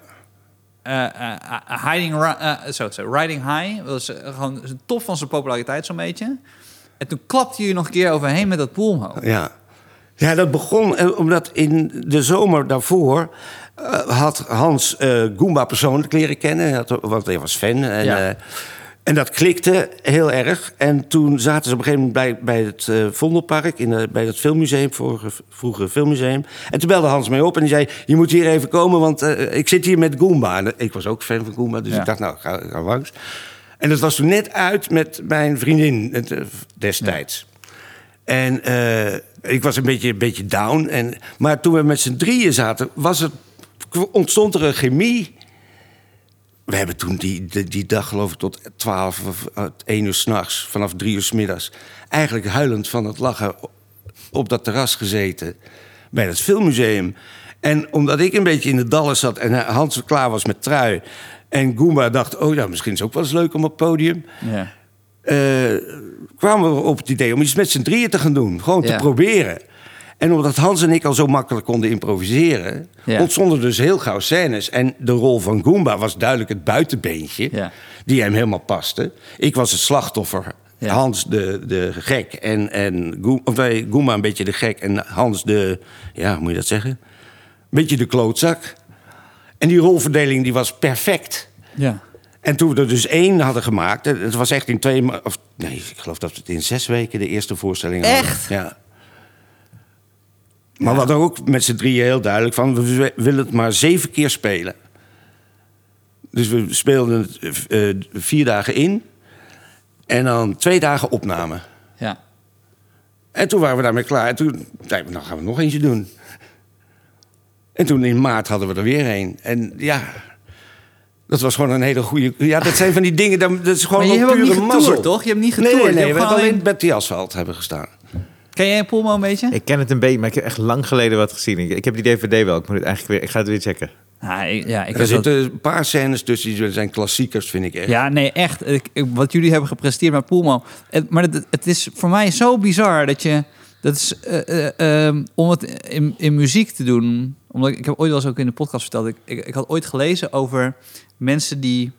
Eh, eh, eh, hiding, zo, zo, Riding High. Dat was gewoon top van zijn populariteit zo'n beetje. En toen klapte jullie nog een keer overheen met dat poolmo. Ja. ja, dat begon omdat in de zomer daarvoor had Hans eh Goomba persoonlijk leren kennen. Want hij was fan. En, Ja. eh, en dat klikte heel erg. En toen zaten ze op een gegeven moment bij, bij het eh, Vondelpark, in, bij het filmmuseum, vorige, vroegere filmmuseum. En toen belde Hans mij op en die zei: Je moet hier even komen, want eh, ik zit hier met Goomba. En ik was ook fan van Goomba, dus Ja. ik dacht, nou, ga, ga langs. En dat was toen net uit met mijn vriendin eh, destijds. En eh, ik was een beetje, een beetje down. En, maar toen we met z'n drieën zaten, was het, ontstond er een chemie. We hebben toen die, die, die dag, geloof ik, tot 12 of eh, 1 uur s'nachts, vanaf 3 uur s middags, eigenlijk huilend van het lachen op dat terras gezeten bij het filmmuseum. En omdat ik een beetje in de dallen zat en eh, Hans klaar was met trui. En Goomba dacht, oh ja, misschien is het ook wel eens leuk om op het podium Ja. eh, kwamen we op het idee om iets met z'n drieën te gaan doen. Gewoon te proberen. En omdat Hans en ik al zo makkelijk konden improviseren... Ja. ontstonden dus heel gauw scènes. En de rol van Goomba was duidelijk het buitenbeentje... Ja. die hem helemaal paste. Ik was het slachtoffer. Ja. Hans de, de gek en, en Goom- of nee, Goomba een beetje de gek... en Hans de, ja, hoe moet je dat zeggen? Een beetje de klootzak. En die rolverdeling die was perfect... ja. En toen we er dus één hadden gemaakt, het was echt in twee, of nee, ik geloof dat we het in zes weken de eerste voorstelling hadden. Echt? Ja. Maar we hadden ook met z'n drieën heel duidelijk van, we willen het maar zeven keer spelen. Dus we speelden het eh, vier dagen in en dan twee dagen opname. ja. En toen waren we daarmee klaar. En toen zeiden we, nou gaan we nog eentje doen. En toen in maart hadden we er weer een. En ja, dat was gewoon een hele goede... Ja, dat zijn van die dingen, dat is gewoon Maar je een hebt pure niet mazzel. toch? Je hebt niet Nee, getoerd. nee, nee. hebt We hebben alleen met die asfalt hebben gestaan. Ken jij Poelmo een beetje? Ik ken het een beetje, maar ik heb echt lang geleden wat gezien. Ik, ik heb die DVD wel. Ik moet het eigenlijk weer. Ik ga het weer checken. Ja, ik, ja, ik Er dat- zitten een paar scènes tussen die zijn klassiekers, vind ik echt. Ja, nee, echt. Ik, ik- wat jullie hebben gepresteerd met Poelman. Het, maar het, het is voor mij zo bizar dat je... Dat is, eh, eh, ehm, om het in, in muziek te doen... Omdat ik, ik heb ooit wel eens ook in de podcast verteld... Ik, ik, ik had ooit gelezen over mensen die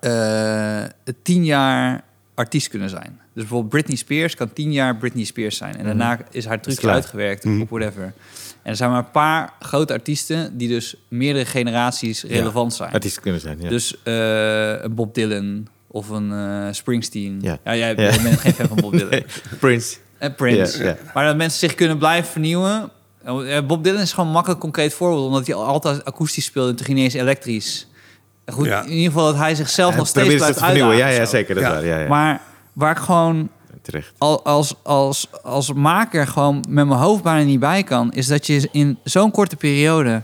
eh, tien jaar artiest kunnen zijn. Dus bijvoorbeeld Britney Spears kan tien jaar Britney Spears zijn. En daarna is haar trucje uitgewerkt of whatever. En er zijn maar een paar grote artiesten... die dus meerdere generaties relevant zijn. Artiest kunnen zijn. Ja. Dus eh, een Bob Dylan of een eh, Springsteen. Ja. Ja, jij Ja. bent geen fan van Bob Dylan. Nee, Prince. En Prince. Ja, ja. Maar dat mensen zich kunnen blijven vernieuwen. Eh, Bob Dylan is gewoon een makkelijk concreet voorbeeld. Omdat hij altijd akoestisch speelde en toen ging hij eens elektrisch. Goed, Ja. in ieder geval dat hij zichzelf Hij nog steeds blijft te. Ja, uitdagen ja, zo. zeker. Dat is Ja. waar. Ja, ja. Maar waar ik gewoon Terecht. al, als, als, als maker gewoon met mijn hoofd bijna niet bij kan... is dat je in zo'n korte periode...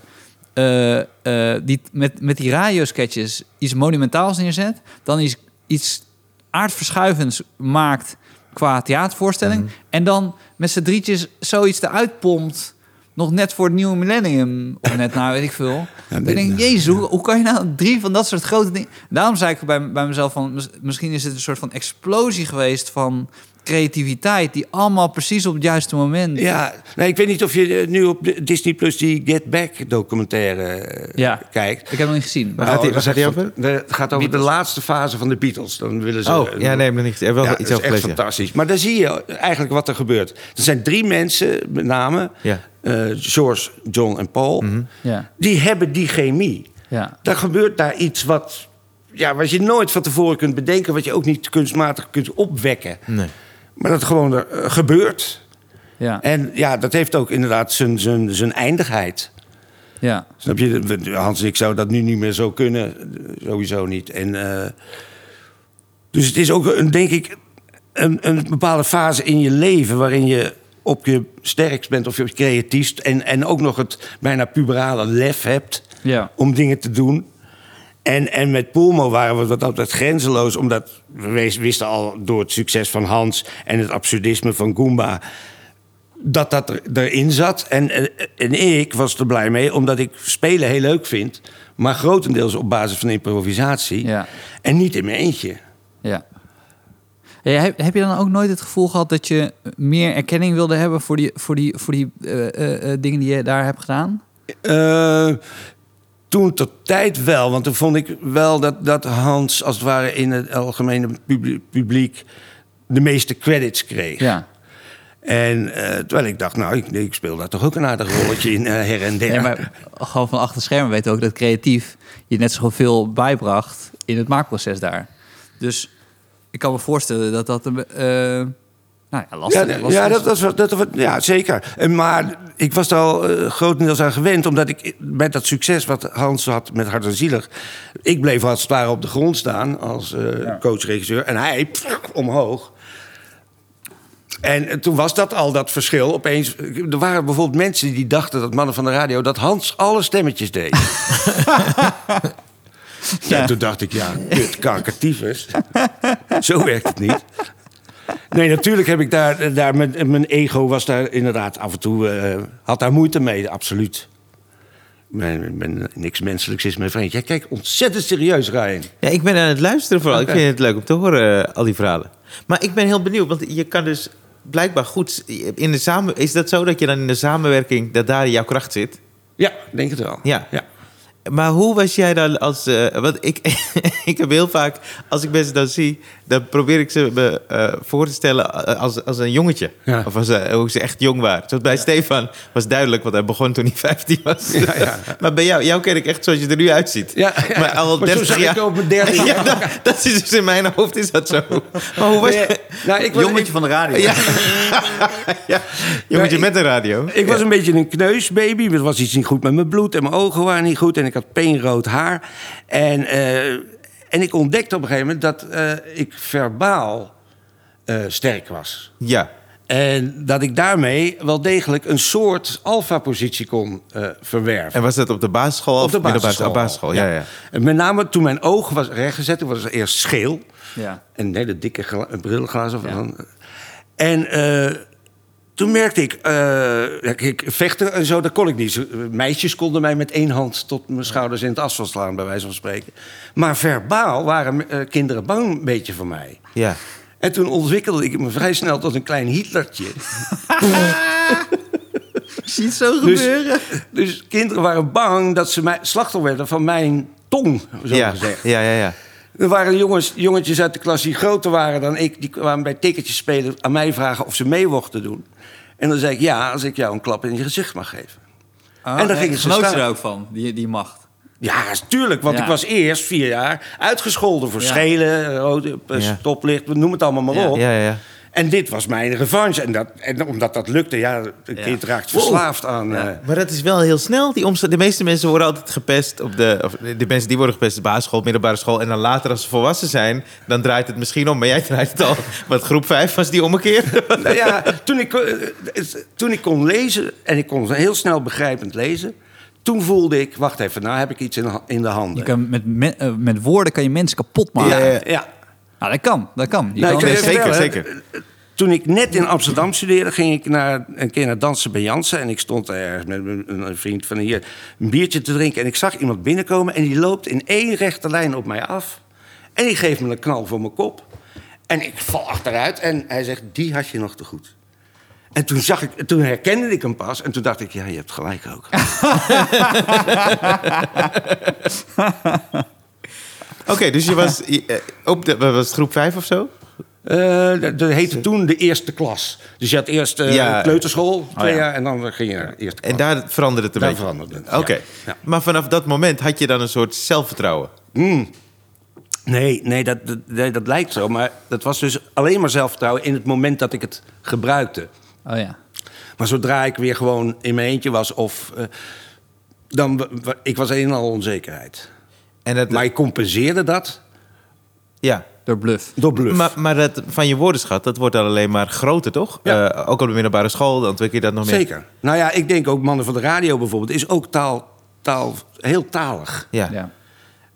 eh, eh, die, met, met die radiosketches iets monumentaals neerzet... dan iets, iets aardverschuivends maakt qua theatervoorstelling... en dan met z'n drietjes zoiets eruit pompt... nog net voor het nieuwe millennium. Of net nou, weet ik veel. Ja, ik denk, jezus, hoe, hoe kan je nou drie van dat soort grote dingen... Daarom zei ik bij, bij mezelf van... mis- Misschien is het een soort van explosie geweest van creativiteit... die allemaal precies op het juiste moment... Ja, nee, ik weet niet of je eh, nu op Disney Plus die Get Back documentaire eh, Ja. kijkt. Ik heb hem nog niet gezien. Waar gaat is echt over? Het gaat over de laatste fase van de Beatles. Dan willen ze. Oh, ja, nee, nog niet. Wel Ja, iets dat is echt fantastisch. Maar dan zie je eigenlijk wat er gebeurt. Er zijn drie mensen, met name Ja. eh, George, John en Paul. Mhm. Ja, Die hebben die chemie. ja, Dan gebeurt daar iets wat, ja, wat je nooit van tevoren kunt bedenken, wat je ook niet kunstmatig kunt opwekken. Nee. Maar dat gewoon er, eh, gebeurt. ja, En ja, dat heeft ook inderdaad zijn, zijn, zijn eindigheid. ja. Snap je? Hans ik zouden dat nu niet meer zo kunnen. Sowieso niet. En, eh, dus het is ook, een, denk ik, een, een bepaalde fase in je leven... waarin je op je sterkst bent of je creatiefst... en, en ook nog het bijna puberale lef hebt ja. om dingen te doen. En, en met Pulmo waren we wat altijd grenzeloos... omdat we wisten al door het succes van Hans... en het absurdisme van Goomba dat dat er, erin zat. En, en, ik was er blij mee, omdat ik spelen heel leuk vind... maar grotendeels op basis van improvisatie. Ja. En niet in mijn eentje. Ja. Ja, heb, heb je dan ook nooit het gevoel gehad dat je meer erkenning wilde hebben voor die, voor die, voor die eh, eh, eh, dingen die je daar hebt gedaan? Eh, toen tot tijd wel, want toen vond ik wel dat, dat Hans... als het ware in het algemene publiek, de meeste credits kreeg. Ja. En eh, terwijl ik dacht, nou, ik, ik speel daar toch ook een aardig rolletje in, eh, her en der. Ja, maar gewoon van achter schermen weten we ook dat creatief je net zoveel bijbracht in het maakproces daar. Dus ik kan me voorstellen dat dat een eh, nou ja, lastig, Ja, lastig ja, is. dat, dat, was- dat, was- ja, zeker. En Maar ik was er al eh, grotendeels aan gewend, omdat ik met dat succes wat Hans had met Hart en Zielig, ik bleef als het ware op de grond staan als eh, coach-regisseur en hij pff, omhoog. En eh, toen was dat al dat verschil. Opeens, er waren bijvoorbeeld mensen die dachten dat mannen van de radio dat Hans alle stemmetjes deed. ja. toen dacht ik, ja, kut, kankertyfus. Zo werkt het niet. Nee, natuurlijk heb ik daar, daar met, mijn ego was daar inderdaad af en toe, eh, had daar moeite mee, absoluut. Ben, ben, niks menselijks is mijn vriend. Jij kijkt ontzettend serieus, Ryan. Ja, ik ben aan het luisteren vooral. Ik vind het leuk om te horen, eh, al die verhalen. Maar ik ben heel benieuwd, want je kan dus blijkbaar goed... In de samen, is dat zo dat je dan in de samenwerking, dat daar jouw kracht zit? Ja, denk het wel. Ja. ja. Maar hoe was jij dan als... eh, want ik, ik heb heel vaak, als ik mensen dan zie... dan probeer ik ze me eh, voor te stellen als, als een jongetje. Ja. Of als, eh, hoe ze echt jong waren. Zoals bij Stefan was duidelijk, want hij begon toen hij 15 was. Ja, ja. maar bij jou, jou ken ik echt zoals je er nu uitziet. Ja, ja, Maar al maar zo 30 zag jaar... ik op mijn derde ja, jaar. dat, dat is dus in mijn hoofd is dat zo. Maar hoe was Nee, nou, ik was, Jongetje ik, van de radio. Ja. ja. Jongetje ik- met een radio. ik was een beetje een kneusbaby. Er was iets niet goed met mijn bloed en mijn ogen waren niet goed. En ik had peenrood haar. En, eh, en ik ontdekte op een gegeven moment dat eh, ik verbaal eh, sterk was. Ja. En dat ik daarmee wel degelijk een soort alfa-positie kon eh, verwerven. En was dat op de basisschool? Op de of middelbare- basisschool. op basisschool, ja. ja. En met name toen mijn oog was rechtgezet, toen was het eerst scheel. Ja. En hele dikke gla- brilglazen. Ja. En eh, toen merkte ik, eh, ja, kijk, vechten en zo, dat kon ik niet. Zo, Meisjes konden mij met één hand tot mijn schouders in het asfalt slaan, bij wijze van spreken. Maar verbaal waren eh, kinderen bang een beetje voor mij. ja. En toen ontwikkelde ik me vrij snel tot een klein Hitlertje. Zie je het zo Dus- gebeuren? Dus kinderen waren bang dat ze mij, slachtoffer werden van mijn tong, zo Ja. gezegd. ja, ja, ja. Er waren jongens, jongetjes uit de klas die groter waren dan ik. Die kwamen bij ticketjes spelen aan mij vragen of ze mee mochten doen. En dan zei ik ja, als ik jou een klap in je gezicht mag geven. Ah, En dan gingen ze genoot je staan. er ook van, die, die macht. Ja, tuurlijk, want Ja. ik was eerst vier jaar uitgescholden voor Ja. schelen, rode, eh, stoplicht, noem het allemaal maar Ja. op. Ja, ja, ja. En dit was mijn revanche. En, dat, en omdat dat lukte, ja, een Ja. kind raakt verslaafd aan. Ja. eh, Maar dat is wel heel snel. Die omsta- de meeste mensen worden altijd gepest op de... Of de mensen die worden gepest op de basisschool, middelbare school. En dan later als ze volwassen zijn, dan draait het misschien om. Maar jij draait het al. Want groep 5 was die ommekeer. nou ja, toen ik, eh, het- toen ik kon lezen, en ik kon heel snel begrijpend lezen... toen voelde ik, wacht even, nou heb ik iets in, in de handen. Je kan met, me- eh, met woorden kan je mensen kapot maken. Ja. Nou, dat kan, dat kan. Je Nou, kan ik kan zeker, zeker. Toen ik net in Amsterdam studeerde, ging ik naar, een keer naar dansen bij Jansen. En ik stond ergens met een vriend van hier een biertje te drinken. En ik zag iemand binnenkomen en die loopt in één rechte lijn op mij af. En die geeft me een knal voor mijn kop. En ik val achteruit en hij zegt, die had je nog te goed. En toen, zag ik, toen herkende ik hem pas en toen dacht ik, ja, je hebt gelijk ook. Oké, dus je was je, eh, op de, was het, groep 5 of zo? Eh, dat, dat heette toen de eerste klas. Dus je had eerst eh, Ja. kleuterschool, twee ja. jaar, en dan ging je naar de eerste klas. En daar veranderde het een Daar beetje? veranderde het, Oké. Ja. Maar vanaf dat moment had je dan een soort zelfvertrouwen? Nee, nee dat, dat, nee, dat lijkt zo. Maar dat was dus alleen maar zelfvertrouwen in het moment dat ik het gebruikte. Oh ja. Maar zodra ik weer gewoon in mijn eentje was of... eh, dan, ik was een en al onzekerheid. En dat, Maar ik compenseerde dat ja. Door bluff. door bluff. Maar, maar dat van je woordenschat, dat wordt dan alleen maar groter, toch? Ja. Eh, ook op de middelbare school, dan ontwikkel je dat nog meer. Zeker. Nou ja, ik denk ook Mannen van de Radio bijvoorbeeld... is ook taal, taal, heel talig. Ja. Ja.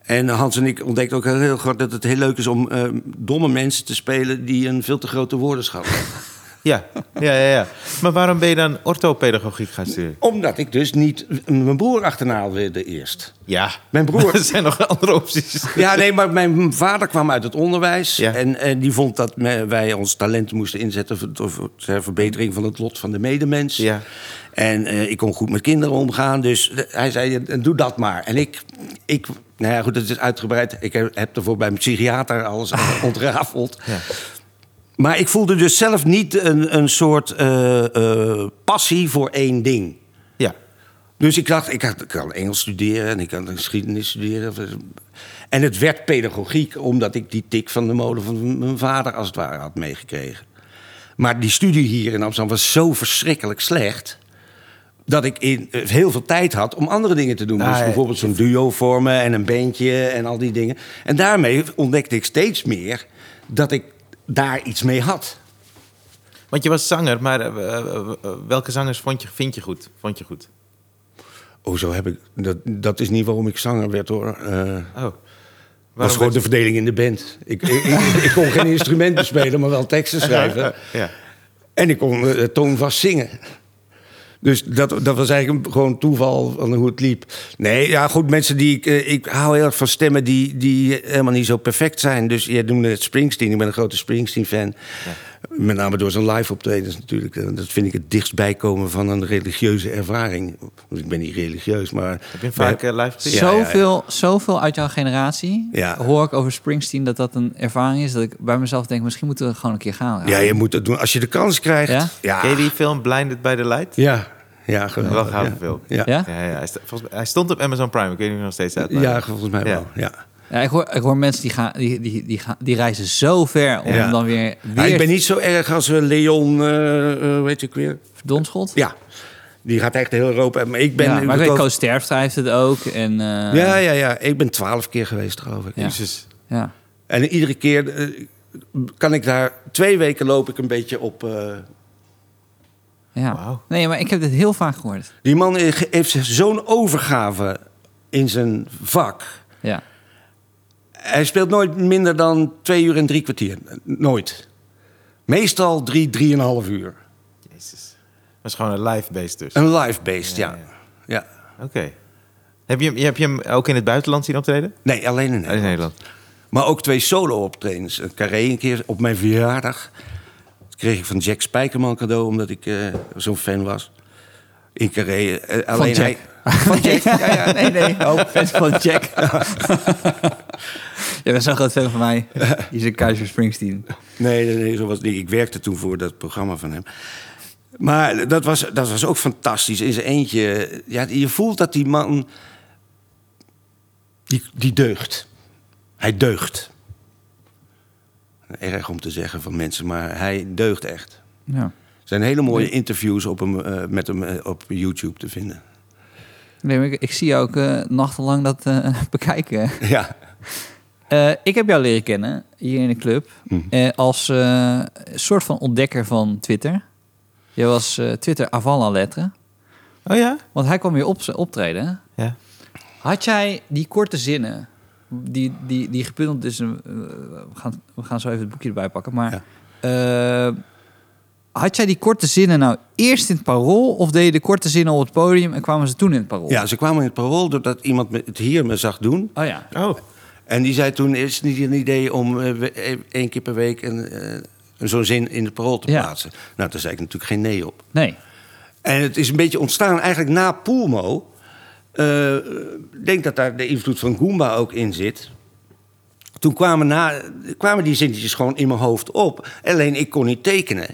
En Hans en ik ontdekten ook heel goed dat het heel leuk is om eh, domme mensen te spelen die een veel te grote woordenschat hebben. Ja. Ja, ja, ja. Maar waarom ben je dan orthopedagogiek gaan studeren? Omdat ik dus niet mijn broer achterna wilde eerst. Ja. Mijn broer- er zijn nog andere opties. Ja, nee, maar mijn vader kwam uit het onderwijs. Ja. En, en die vond dat wij ons talent moesten inzetten voor, ter verbetering van het lot van de medemens. Ja. En eh, ik kon goed met kinderen omgaan. Dus eh, hij zei, eh, doe dat maar. En ik, ik nou ja, goed, het is uitgebreid. Ik heb, heb ervoor bij mijn psychiater alles eh, ontrafeld. Ja. Maar ik voelde dus zelf niet een, een soort eh, eh, passie voor één ding. Ja. Dus ik dacht, ik, had- ik kan Engels studeren en ik kan geschiedenis studeren. En het werd pedagogiek, omdat ik die tik van de molen van mijn vader als het ware had meegekregen. Maar die studie hier in Amsterdam was zo verschrikkelijk slecht. Dat ik in, eh, heel veel tijd had om andere dingen te doen. Ah, dus bijvoorbeeld zo'n duo vormen en een bandje en al die dingen. En daarmee ontdekte ik steeds meer dat ik daar iets mee had. Want je was zanger, maar eh, eh, eh, welke zangers vond je, vind je goed? Vond je goed? Oh, zo heb ik. Dat, dat is niet waarom ik zanger werd hoor. Eh, Oh. was gewoon de verdeling in de band. Ik, ik, ik, ik kon geen instrument bespelen, maar wel teksten schrijven. Ja. En ik kon uh, toonvast zingen. Dus dat, dat was eigenlijk gewoon toeval van hoe het liep. Nee, ja, goed, mensen die ik... eh, ik hou heel erg van stemmen die, die helemaal niet zo perfect zijn. Dus jij noemde het Springsteen. Ik ben een grote Springsteen-fan. Met name door zijn live optredens natuurlijk. Eh, Dat vind ik het dichtstbij komen van een religieuze ervaring. Want Ik ben niet religieus, maar... Heb je vaak eh, live? Ja, ja, ja. zoveel, zoveel uit jouw generatie Ja. hoor ik over Springsteen dat dat een ervaring is. Dat ik bij mezelf denk, misschien moeten we gewoon een keer gaan. Ja, je moet het doen. Als je de kans krijgt. Ja? Ja, Ken je die film Blinded by the Light? ja, ja geweldig. Ja. film. Ja. Ja? Ja, ja. Hij, stond op Amazon Prime. Ik weet niet of hij nog steeds uit. maar- Ja, volgens mij Ja. wel. Ja. Ja, ik, hoor, ik hoor mensen die, gaan, die, die, die, gaan, die reizen zo ver om Ja. dan weer, Ja, weer ik ben niet zo erg als eh, Leon, eh, eh, weet je weer? verdonschot. Ja, die gaat echt heel Europa. Maar ik ben. ja, maar ik weet, Koos Terpstra heeft het ook. En, eh, ja, ja, ja. Ik ben twaalf keer geweest, geloof ik. Ja. Jezus. ja. En iedere keer eh, kan ik daar twee weken loop ik een beetje op. eh, Ja. Nee, maar ik heb dit heel vaak gehoord. die man heeft zo'n overgave in zijn vak. Ja. Hij speelt nooit minder dan twee uur en drie kwartier. Nooit. Meestal drie, drieënhalf uur. Jezus. Dat is gewoon een live beest dus. Een live beest, Ja, ja. ja. Oké. Heb, je, hem- heb je hem ook in het buitenland zien optreden? Nee, alleen in In Nederland. Maar ook twee solo-optredens. Een carré een keer op mijn verjaardag. Dat kreeg ik van Jack Spijkerman cadeau, omdat ik eh, zo'n fan was. In carré. eh, alleen Jack. hij... Van Jack, ja, ja. Nee, nee. Oh, fans van Jack. Je bent zo'n groot fan van mij. Je is een Keizer Springsteen. Nee, nee, nee, zo was het niet. Ik werkte toen voor dat programma van hem. Maar dat was, dat was ook fantastisch. In zijn eentje. Ja, je voelt dat die man... Die, die deugt. Hij deugt. Erg om te zeggen van mensen, maar hij deugt echt. Ja. Er zijn hele mooie interviews op hem, eh, met hem eh, op YouTube te vinden. Nee, ik, ik zie jou ook eh, nachtenlang dat eh, bekijken. Ja. Eh, ik heb jou leren kennen hier in de club Mhm. eh, als eh, soort van ontdekker van Twitter. Je was eh, Twitter avant la lettre. Oh ja? Want hij kwam hier op, optreden. Ja. Had jij die korte zinnen, die, die, die gebundeld is, we, gaan, we gaan zo even het boekje erbij pakken, maar Ja. eh, Had jij die korte zinnen nou eerst in het parool... of deed je de korte zinnen op het podium en kwamen ze toen in het parool? Ja, ze kwamen in het parool doordat iemand het hier me zag doen. Oh ja. Oh, En die zei toen, is het niet een idee om eh, eh, één keer per week een, eh, zo'n zin in het parool te Ja. plaatsen? Nou, daar zei ik natuurlijk geen nee op. Nee. En het is een beetje ontstaan eigenlijk na Poelmo. Eh, Ik denk dat daar de invloed van Goomba ook in zit. Toen kwamen, na, kwamen die zinnetjes gewoon in mijn hoofd op. Alleen ik kon niet tekenen.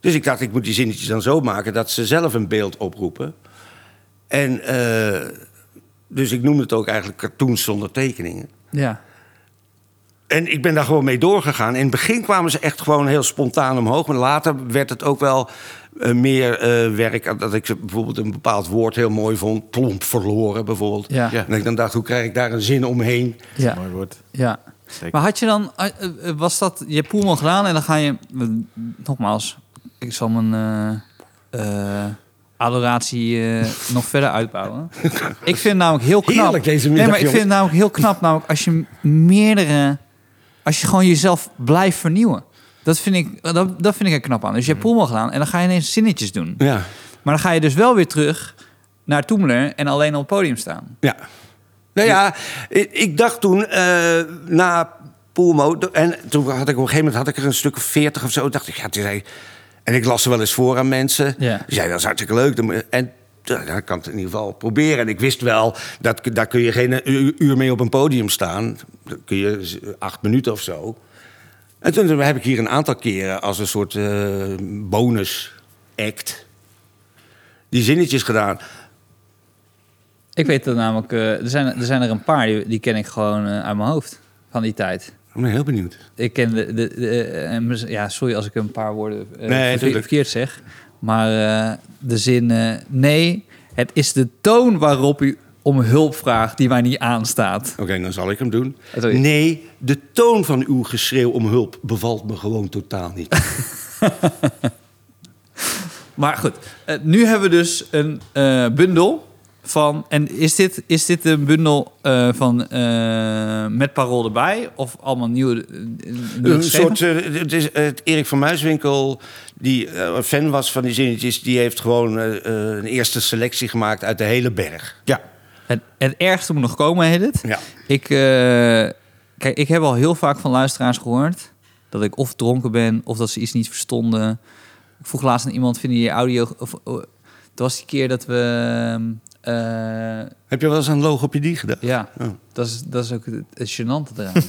Dus ik dacht, ik moet die zinnetjes dan zo maken dat ze zelf een beeld oproepen. En dus ik noemde het ook eigenlijk cartoons zonder tekeningen. Ja. En ik ben daar gewoon mee doorgegaan. In het begin kwamen ze echt gewoon heel spontaan omhoog. Maar later werd het ook wel eh, meer eh, werk. Dat ik bijvoorbeeld een bepaald woord heel mooi vond. Plomp verloren bijvoorbeeld. Ja. Ja. En ik dan dacht, hoe krijg ik daar een zin omheen? Ja. mooi woord. Ja. Zeker. Maar had je dan, eh, was dat, je hebt Poelman gedaan en dan ga je, nogmaals, ik zal mijn eh, eh, adoratie eh, nog verder uitbouwen. ik vind namelijk heel knap. Heerlijk deze nee, maar ik vind het namelijk heel knap, namelijk als je meerdere, als je gewoon jezelf blijft vernieuwen. Dat vind ik, dat, dat vind ik er knap aan. Dus je hebt Poelman gedaan en dan ga je ineens zinnetjes doen. Ja. Maar dan ga je dus wel weer terug naar Toemler en alleen op het podium staan. Ja. Nou ja, ik, ik dacht toen eh, na Poelmo... En toen had ik op een gegeven moment had ik er een stuk of veertig of zo. dacht ik, ja, het is eigenlijk- En ik las ze wel eens voor aan mensen. Ja. Die zeiden, dat is hartstikke leuk. En ja, dan kan het in ieder geval proberen. En ik wist wel, dat, daar kun je geen uur, uur mee op een podium staan. Dan kun je acht minuten of zo. En toen heb ik hier een aantal keren als een soort eh, bonus act... die zinnetjes gedaan. Ik weet dat namelijk, eh, er, zijn, er zijn er een paar, die, die ken ik gewoon eh, uit mijn hoofd van die tijd. Ik ben heel benieuwd. Ik ken de, de, de- eh, ja, sorry als ik een paar woorden eh, Nee, verkeerd- verkeerd zeg. Maar eh, de zin, nee, het is de toon waarop u om hulp vraagt die mij niet aanstaat. Oké, dan zal ik hem doen. Sorry. Nee, de toon van uw geschreeuw om hulp bevalt me gewoon totaal niet. Maar goed, nu hebben we dus een bundel van... En is dit, is dit een bundel eh, van eh, met parool erbij? Of allemaal nieuwe... eh, een soort, het is het Erik van Muiswinkel, die een fan was van die zinnetjes, die heeft gewoon een eerste selectie gemaakt uit de hele berg. Ja. Het, het ergste moet nog komen, heet het. Ja. Ik, kijk, ik heb al heel vaak van luisteraars gehoord dat ik of dronken ben of dat ze iets niet verstonden. Ik vroeg laatst aan iemand: vinden je audio? Of, oh, het was die keer dat we. Eh, Heb je wel eens een logopedie gedaan? ja, Oh. dat, is, dat is ook het, het gênante eraan.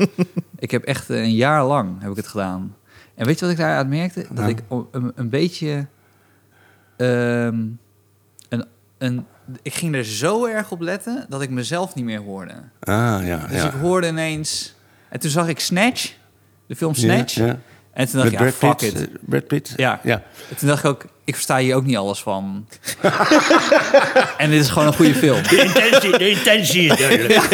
ik heb echt een jaar lang heb ik het gedaan. En weet je wat ik daaruit merkte? Dat ik een, een beetje... ehm, een, een, ik ging er zo erg op letten dat ik mezelf niet meer hoorde. Ah, ja. Dus ja. ik hoorde ineens... En toen zag ik Snatch, de film Snatch. Ja. En toen dacht Met ik, ja, Brad fuck Pitt. it. eh, Brad Pitt. Ja. ja. En toen dacht ik ook, ik versta hier ook niet alles van. en dit is gewoon een goede film. De intentie, de intentie is duidelijk.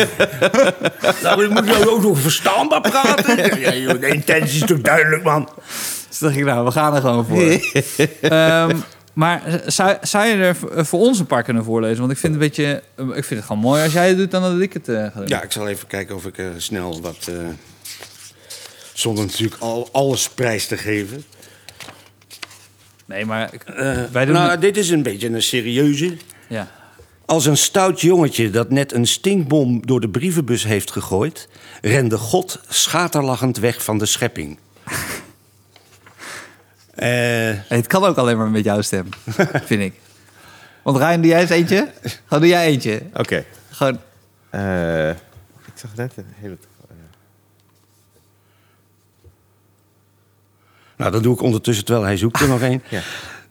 Nou, dan moet je ook nog verstaanbaar praten. Ja, joh, de intentie is toch duidelijk, man. Dus dacht ik, nou, we gaan er gewoon voor. Ehm, maar zou, zou je er voor- voor ons een paar kunnen voorlezen? Want ik vind het een beetje... Ik vind het gewoon mooi als jij het doet dan dat ik het eh, ga doen. Ja, ik zal even kijken of ik eh, snel wat... eh, zonder natuurlijk al alles prijs te geven. Nee, maar Eh, wij doen... nou, het- dit is een beetje een serieuze. ja. Als een stout jongetje dat net een stinkbom door de brievenbus heeft gegooid... rende God schaterlachend weg van de schepping. Eh, Hey, het kan ook alleen maar met jouw stem, vind ik. Want Ryan, doe jij eens eentje? Gewoon doe jij eentje. Oké. Gewoon... Eh, ik zag net een hele... nou, dat doe ik ondertussen terwijl hij zoekt er nog een. Ja.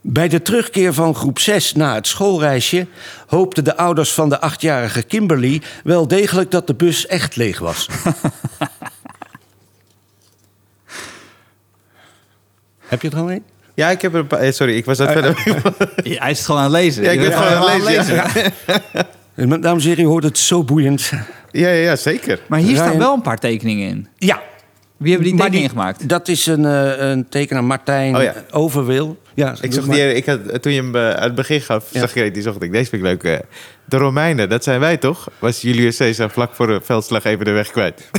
Bij de terugkeer van groep 6 na het schoolreisje... hoopten de ouders van de achtjarige Kimberly... wel degelijk dat de bus echt leeg was. Heb je er al een? Ja, ik heb er een paar... eh, Sorry, ik was dat verder... Ja, hij is het gewoon aan het lezen. Ja, ik ben gewoon aan het lezen. Ja. Dames en heren, u hoort het zo boeiend. Ja, ja, ja, zeker. Maar hier staan wel een paar tekeningen in. Ja, Wie hebben die die- gemaakt? dat is een, eh, een tekenaar Martijn Oh ja. Overwil. Ja, Ik zag die, ik had, toen je hem eh, uit het begin gaf, Ja. zag je die zocht ik. Deze vind ik leuk. eh, de Romeinen, dat zijn wij toch? Was Julius Caesar vlak voor de veldslag even de weg kwijt?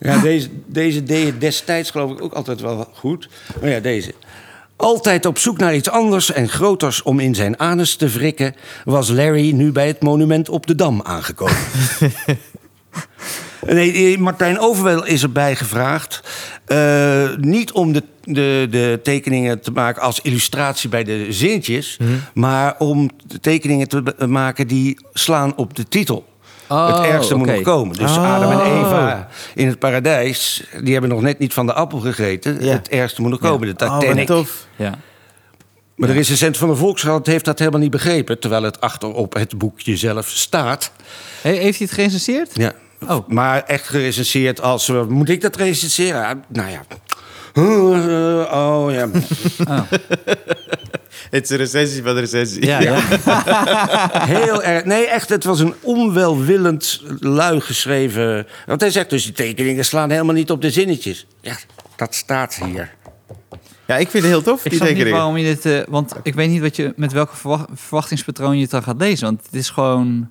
Ja, deze, deze deed het destijds geloof ik ook altijd wel goed. Maar ja, deze. Altijd op zoek naar iets anders en groters om in zijn anus te wrikken... was Larry nu bij het monument op de Dam aangekomen. Nee, eh, Martijn Overwel is erbij gevraagd. eh, niet om de, de, de tekeningen te maken als illustratie bij de zinnetjes... maar om de tekeningen te maken die slaan op de titel. Oh, het ergste moet nog komen. Dus Oh. Adam en Eva in het paradijs... die hebben nog net niet van de appel gegeten. Ja. Het ergste moet nog komen, de Oh, Titanic. tof. Ja. maar de recensent van de Volkskrant heeft dat helemaal niet begrepen... terwijl het achterop het boekje zelf staat... He- heeft hij het gerecenseerd? Ja. Oh. Maar echt gerecenseerd als... moet ik dat recenseren? Ja, nou ja. Uh, oh ja. Het is een recensie van de recensie. Ja, ja. Heel erg. Nee, echt, het was een onwelwillend, lui geschreven... Want hij zegt dus, die tekeningen slaan helemaal niet op de zinnetjes. Ja, dat staat hier. Ja, ik vind het heel tof, Ik die snap niet waarom je dit... eh, want ik weet niet wat je, met welke verwacht- verwachtingspatroon je het dan gaat lezen. Want het is gewoon...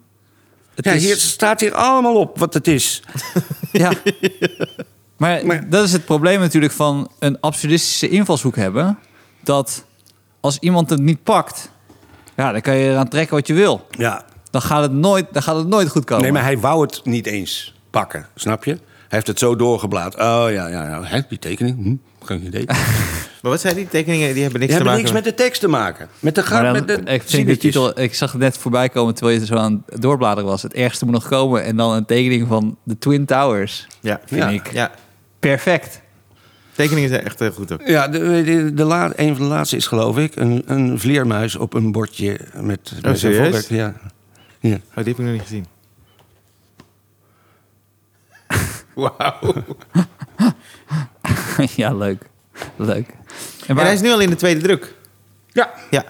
Het Ja, is, hier staat hier allemaal op wat het is. Ja. Maar, Maar- dat is het probleem natuurlijk van een absurdistische invalshoek hebben. Dat als iemand het niet pakt, ja, dan kan je eraan trekken wat je wil. Ja. Dan gaat het nooit, dan gaat het nooit goed komen. Nee, maar hij wou het niet eens pakken, snap je? Hij heeft het zo doorgeblaad. Oh ja, ja, ja. Hè, die tekening? Hm, geen idee. Maar wat zijn die tekeningen? Die hebben Die niks te hebben maken niks met de tekst te maken. Met de dan- met de ik vind de zinnetjes. titel, ik zag het net voorbij komen terwijl je zo aan het doorbladeren was. Het ergste moet nog komen. En dan een tekening van de Twin Towers. Ja, Vind Ja. ik ja. perfect. Tekeningen zijn echt heel goed ook. Ja, de, de, de la, een van de laatste is geloof ik een, een vleermuis op een bordje met, met een Oh, serieus? voorwerp. Ja. ja. Oh, die heb ik nog niet gezien. Wauw. ja, leuk. Leuk. En hij is nu al in de tweede druk. ja. Ja.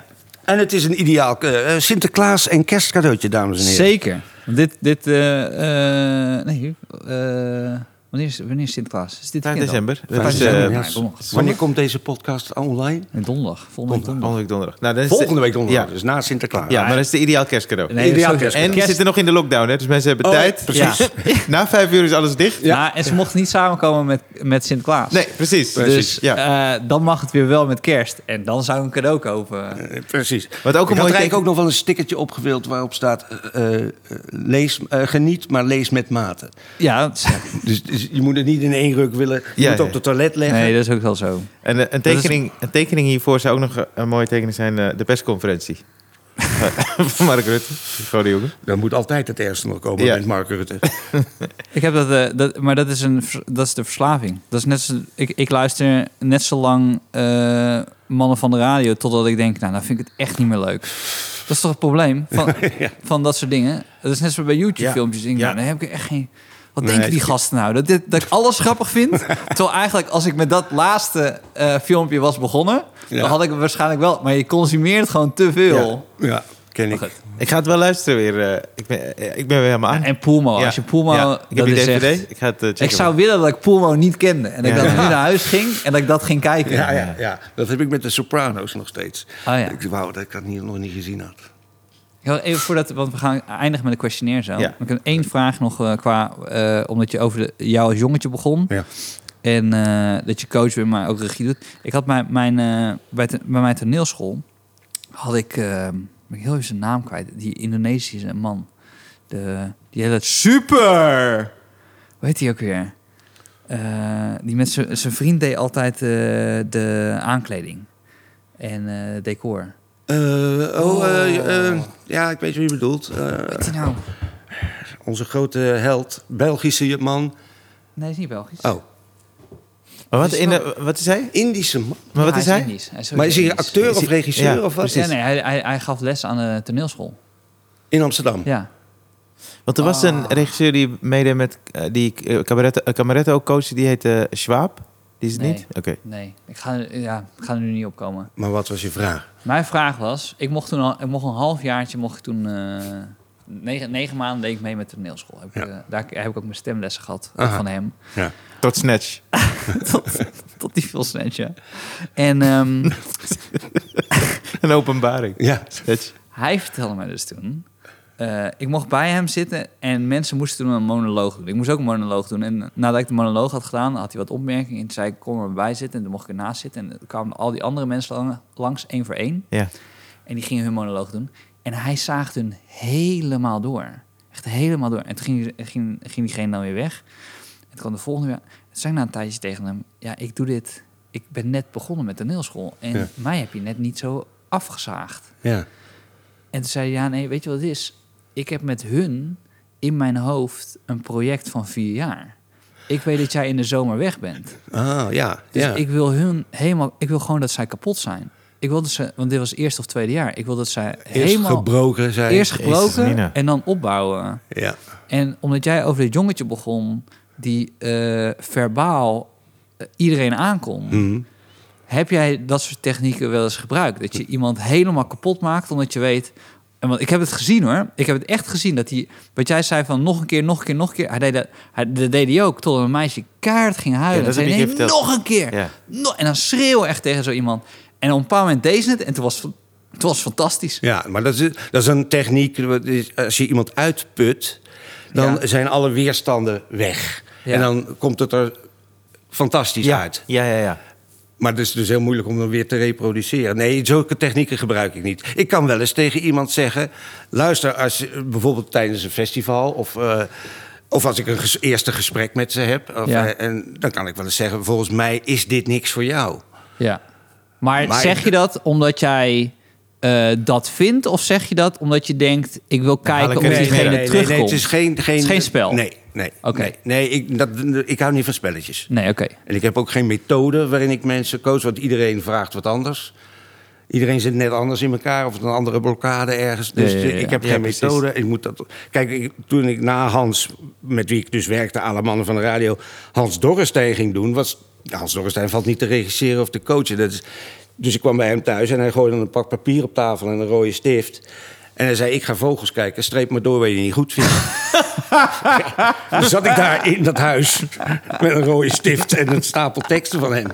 En het is een ideaal eh, Sinterklaas en kerstcadeautje, dames en heren. Zeker. Dit, dit, eh, eh, nee, eh, wanneer is, wanneer is Sinterklaas? Is dit 5 weekend al? december. Dat Vijf is, december, eh, ja. Ja, donderdag. Wanneer komt deze podcast online? Nee, donderdag. Volgende week donderdag. Volgende week donderdag. Nou, dan is Volgende de- week donderdag, Ja, dus na Sinterklaas. ja maar dat is de ideaal kerstcadeau. Nee, Ideaal zo- kerst- en we kerst- zitten nog in de lockdown, hè? dus mensen hebben Oh, tijd. precies. Ja. Na vijf uur is alles dicht. Ja, en ze mochten niet samenkomen met, met Sinterklaas. Nee, precies. Dus Ja. eh, dan mag het weer wel met kerst. En dan zou een cadeau kopen. Eh, Precies. Wat ook ik een had mooi er eigenlijk teken- ook nog wel een stickertje opgewild waarop staat... eh, eh, lees, eh, geniet, maar lees met mate. Ja, dat is- Dus, dus je moet het niet in één ruk willen. Je Ja, moet ja. op het toilet leggen. nee, dat is ook wel zo. En eh, een, tekening, een tekening hiervoor zou ook nog eh, een mooie tekening zijn, eh, de persconferentie. van Mark Rutte. Gewoon jongen. Dan moet altijd het ergste nog komen Ja. met Mark Rutte. Ik heb dat, eh, dat maar dat is, een, dat is de verslaving. Dat is net zo, ik, ik luister net zo lang eh, mannen van de radio totdat ik denk, nou, dan vind ik het echt niet meer leuk. Dat is toch het probleem van, van dat soort dingen. Dat is net zo bij YouTube-filmpjes. Ja. nou, dan heb ik echt geen. Wat Nee, denken die gasten nou? Dat, dit, dat ik alles grappig vind. Terwijl eigenlijk, als ik met dat laatste eh, filmpje was begonnen, Ja. dan had ik het waarschijnlijk wel. Maar je consumeert gewoon te veel. Ja, ken ik. Ik ga het wel luisteren weer. eh, ik, ben, eh, ik ben weer helemaal aan. En Pulmo, Ja. als je Pulmo, Ja, ik heb dat die is DVD. echt- Ik ga het checken. Ik zou willen dat ik Pulmo niet kende. En dat ik dan nu naar huis ging en dat ik dat ging kijken. Ja, ja, ja, dat heb ik met de Sopranos nog steeds. Oh ja. Ik wou dat ik dat niet, nog niet gezien had. Even voordat, want we gaan eindigen met een questionnaire zo. Ja. Ik heb één vraag nog eh, qua, eh, omdat je over de, jou als jongetje begon. Ja. En eh, dat je coach bent, maar ook regie doet. Ik had mijn, mijn, bij, te- bij mijn toneelschool, had ik, ben ik heel even zijn naam kwijt, die Indonesische man. De, die hele super, hoe heet die ook weer? Die met zijn vriend deed altijd de aankleding en decor. Eh, oh, eh, eh, ja, ik weet wie je bedoelt. Eh, Weet die nou? onze grote held, Belgische man. Nee, is niet Belgisch. Oh, Maar wat, Is in, de- wat is hij? Indische man. Maar wat is hij? Is Maar is hij Indisch. acteur Is of regisseur ja, of wat? Ja, nee, hij, hij, hij gaf les aan de toneelschool. In Amsterdam. Ja. Want er was een regisseur die meedeed met die cabaret, Camaretto coach, die heette Schwab. Die is het Nee. niet? Oké. Nee, ik ga, ja, ik ga er nu niet op komen. Maar wat was je vraag? Mijn vraag was, ik mocht toen al, ik mocht een halfjaartje, mocht ik toen eh, negen, negen maanden deed ik mee met de toneelschool. Heb ik, eh, daar heb ik ook mijn stemlessen gehad Aha. van hem. Ja. Tot Snatch. tot, tot die veel snatchen. En ehm, Een openbaring. Ja. Snatch. hij vertelde mij dus toen eh, ik mocht bij hem zitten en mensen moesten toen een monoloog doen. Ik moest ook een monoloog doen. En nadat ik de monoloog had gedaan, had hij wat opmerkingen. En zei ik, kom erbij zitten. En toen mocht ik ernaast zitten. En toen kwamen al die andere mensen lang- langs, één voor één. Ja. En die gingen hun monoloog doen. En hij zaagde hun helemaal door. Echt helemaal door. En toen ging, ging, ging diegene dan weer weg. En toen kwam de volgende weer. Toen zei ik na een tijdje tegen hem... Ja, ik doe dit... Ik ben net begonnen met toneelschool. En Ja. mij heb je net niet zo afgezaagd. Ja. En toen zei hij, ja, nee, weet je wat het is? Ik heb met hun in mijn hoofd een project van vier jaar. Ik weet dat jij in de zomer weg bent. Ah, ja. Dus ja. ik wil hun helemaal... Ik wil gewoon dat zij kapot zijn. Ik wil dat ze... Want dit was eerste of tweede jaar. Ik wil dat zij Eerst helemaal... gebroken zijn. Eerst gebroken en dan opbouwen. Ja. En omdat jij over dit jongetje begon... die eh, verbaal eh, iedereen aankon... Mhm. Heb jij dat soort technieken wel eens gebruikt? Dat je iemand helemaal kapot maakt omdat je weet... En want ik heb het gezien hoor. Ik heb het echt gezien dat hij... Wat jij zei van nog een keer, nog een keer, nog een keer. Hij deed dat, hij, dat deed hij ook. Tot een meisje kaart ging huilen. Ja, dat zei, nee, verteld. nog een keer. Ja. En dan schreeuwen echt tegen zo iemand. En op een paar moment deed ze het. En toen was het was fantastisch. Ja, maar dat is, dat is een techniek. Als je iemand uitput, dan Ja. zijn alle weerstanden weg. Ja. En dan komt het er fantastisch Ja. uit. Ja, ja, ja. Maar het is dus heel moeilijk om dan weer te reproduceren. Nee, zulke technieken gebruik ik niet. Ik kan wel eens tegen iemand zeggen... luister, als, je- bijvoorbeeld tijdens een festival... of, eh, of als ik een ges- eerste gesprek met ze heb... Of, Ja. eh, en dan kan ik wel eens zeggen... volgens mij is dit niks voor jou. Ja. Maar, Maar zeg ik- je dat omdat jij eh, dat vindt? Of zeg je dat omdat je denkt... ik wil kijken of diegene mee. nee, nee, terugkomt? nee, het is geen, geen, Het is geen spel? Nee, nee. Oké. nee, nee ik, dat, ik hou niet van spelletjes. Nee, oké. En ik heb ook geen methode waarin ik mensen coach, want iedereen vraagt wat anders. Iedereen zit net anders in elkaar of een andere blokkade ergens. Dus Ja, ja, ja. ik heb geen methode. Ik moet dat... Kijk, ik- toen ik na Hans, met wie ik dus werkte, alle mannen van de radio, Hans Dorrestein ging doen, was Hans Dorrestein valt niet te regisseren of te coachen. Dat is, dus ik kwam bij hem thuis en hij gooide een pak papier op tafel en een rode stift. En hij zei, ik ga vogels kijken, streep maar door waar je niet goed vindt. Dus zat ik daar in dat huis met een rode stift en een stapel teksten van hem.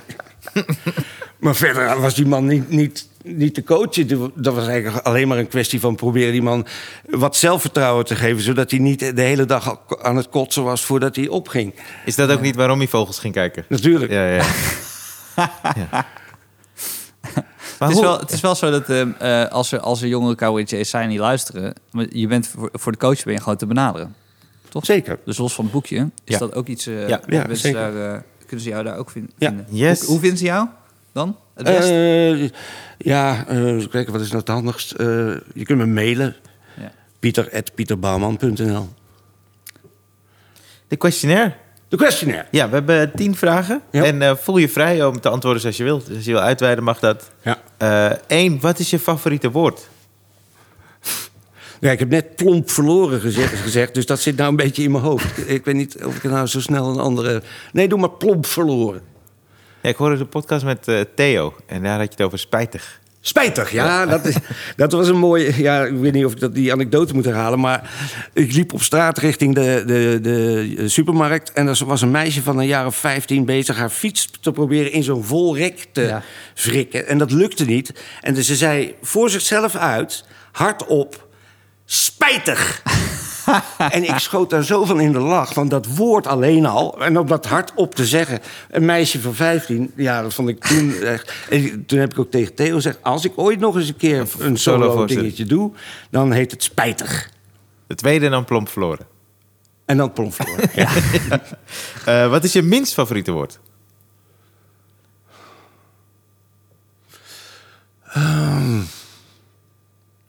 Maar verder was die man niet, niet, niet te coachen. Dat was eigenlijk alleen maar een kwestie van proberen die man wat zelfvertrouwen te geven. Zodat hij niet de hele dag aan het kotsen was voordat hij opging. Is dat ook niet waarom je vogels ging kijken? Natuurlijk. Ja, ja. ja. Maar Het is, hoe- wel, het is wel zo dat eh, eh, als, er, als er jongere zijn die luisteren... je bent voor, voor de coach ben je gewoon te benaderen. Toch? Zeker. Dus los van het boekje, is Ja. dat ook iets... eh Ja. Daar, eh, kunnen ze jou daar ook vin- Ja. vinden? Yes. Hoe, hoe vinden ze jou dan? Het beste? Eh, ja, eh, kijken, wat is nou het handigst? Eh, je kunt me mailen. Ja. pieter.pieterbouwman.nl De questionnaire. De questionnaire. Ja, we hebben tien vragen. Ja. En eh, voel je vrij om te antwoorden zoals je wilt. Dus als je wil uitweiden, mag dat. Ja. Eén, wat is je favoriete woord? Ja, ik heb net plomp verloren gezegd, gezegd, dus dat zit nou een beetje in mijn hoofd. Ik weet niet of ik nou zo snel een andere... Nee, doe maar plomp verloren. Ja, ik hoorde de podcast met eh, Theo. En daar had je het over spijtig. Spijtig, ja. Dat, is, dat was een mooie... Ja, ik weet niet of ik dat, die anekdote moet herhalen... maar ik liep op straat richting de, de, de supermarkt... en er was een meisje van een jaar of 15 bezig... haar fiets te proberen in zo'n vol rek te Ja. wrikken. En dat lukte niet. En dus ze zei voor zichzelf uit, hardop... Spijtig! en ik schoot daar zo van in de lach, van dat woord alleen al. En om dat hardop te zeggen. Een meisje van 15, ja, dat vond ik toen echt. En toen heb ik ook tegen Theo gezegd: als ik ooit nog eens een keer een solo solo-voorzitter. dingetje doe, dan heet het spijtig. De tweede dan plomp verloren. En dan plomp verloren. ja. Eh, wat is je minst favoriete woord?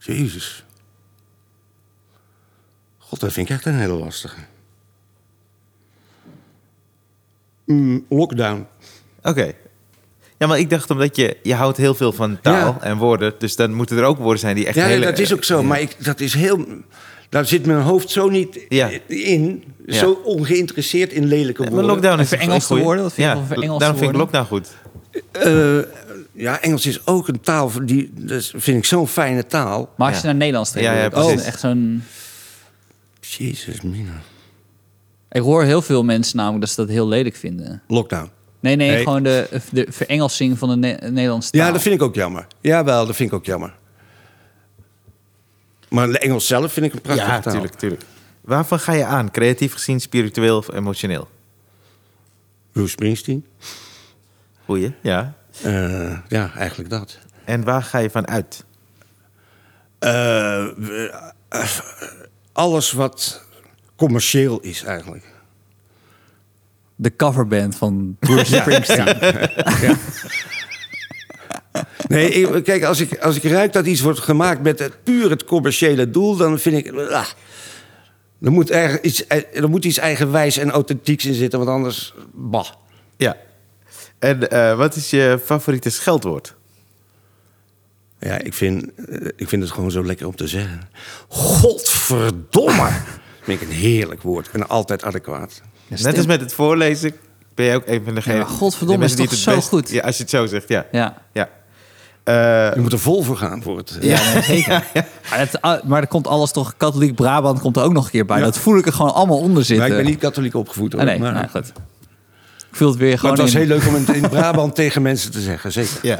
Jezus. God, dat vind ik echt een hele lastige. Mm, lockdown. Oké. Ja, maar ik dacht omdat je... Je houdt heel veel van taal Ja. en woorden. Dus dan moeten er ook woorden zijn die echt Ja, hele... dat is ook zo. Ja. Maar ik, dat is heel. Daar zit mijn hoofd zo niet Ja. in. Ja. Zo ongeïnteresseerd in lelijke Maar woorden. lockdown is En Engelse woorden? Vind je ja, Engelse daarom vind ik lockdown goed. Eh, ja, Engels is ook een taal. Die, dat vind ik zo'n fijne taal. Maar als je Ja. naar Nederlands trekt, Ja, ja, oh, echt zo'n... Jezus, mina. Ik hoor heel veel mensen namelijk dat ze dat heel lelijk vinden. Lockdown. Nee, nee, Nee. gewoon de, de verengelsing van de Ne- Nederlandse taal. Ja, dat vind ik ook jammer. Jawel, dat vind ik ook jammer. Maar de Engels zelf vind ik een prachtige Ja, taal. tuurlijk, tuurlijk. Waarvan ga je aan? Creatief gezien, spiritueel of emotioneel? Bruce Springsteen. Goeie, ja. Eh, ja, eigenlijk dat. En waar ga je van uit? Eh, eh, alles wat commercieel is eigenlijk. De coverband van Bruce Springsteen. Nee, ik- kijk, als ik, als ik ruik dat iets wordt gemaakt met het, puur het commerciële doel, dan vind ik. ah, er, moet eigen, iets, er moet iets eigenwijs en authentieks in zitten, want anders. Bah. Ja. En eh, wat is je favoriete scheldwoord? Ja, ik vind, eh, ik vind het gewoon zo lekker om te zeggen. Godverdomme! vind ik een heerlijk woord en altijd adequaat. Net als met het voorlezen ben je ook een van degenen... Ja, maar godverdomme de is toch het zo best- goed? Ja, als je het zo zegt, ja. Ja. ja. Eh, Je moet er vol voor gaan voor het. eh, Ja, zeker. Maar, het, ah, maar er komt alles toch... Katholiek Brabant komt er ook nog een keer bij. Ja. Dat voel ik er gewoon allemaal onder zitten. Maar ik ben niet katholiek opgevoed hoor. Ah, nee, maar, nou, goed. Ik voel het weer maar gewoon het was in- heel leuk om het in Brabant tegen mensen te zeggen, zeker. ja.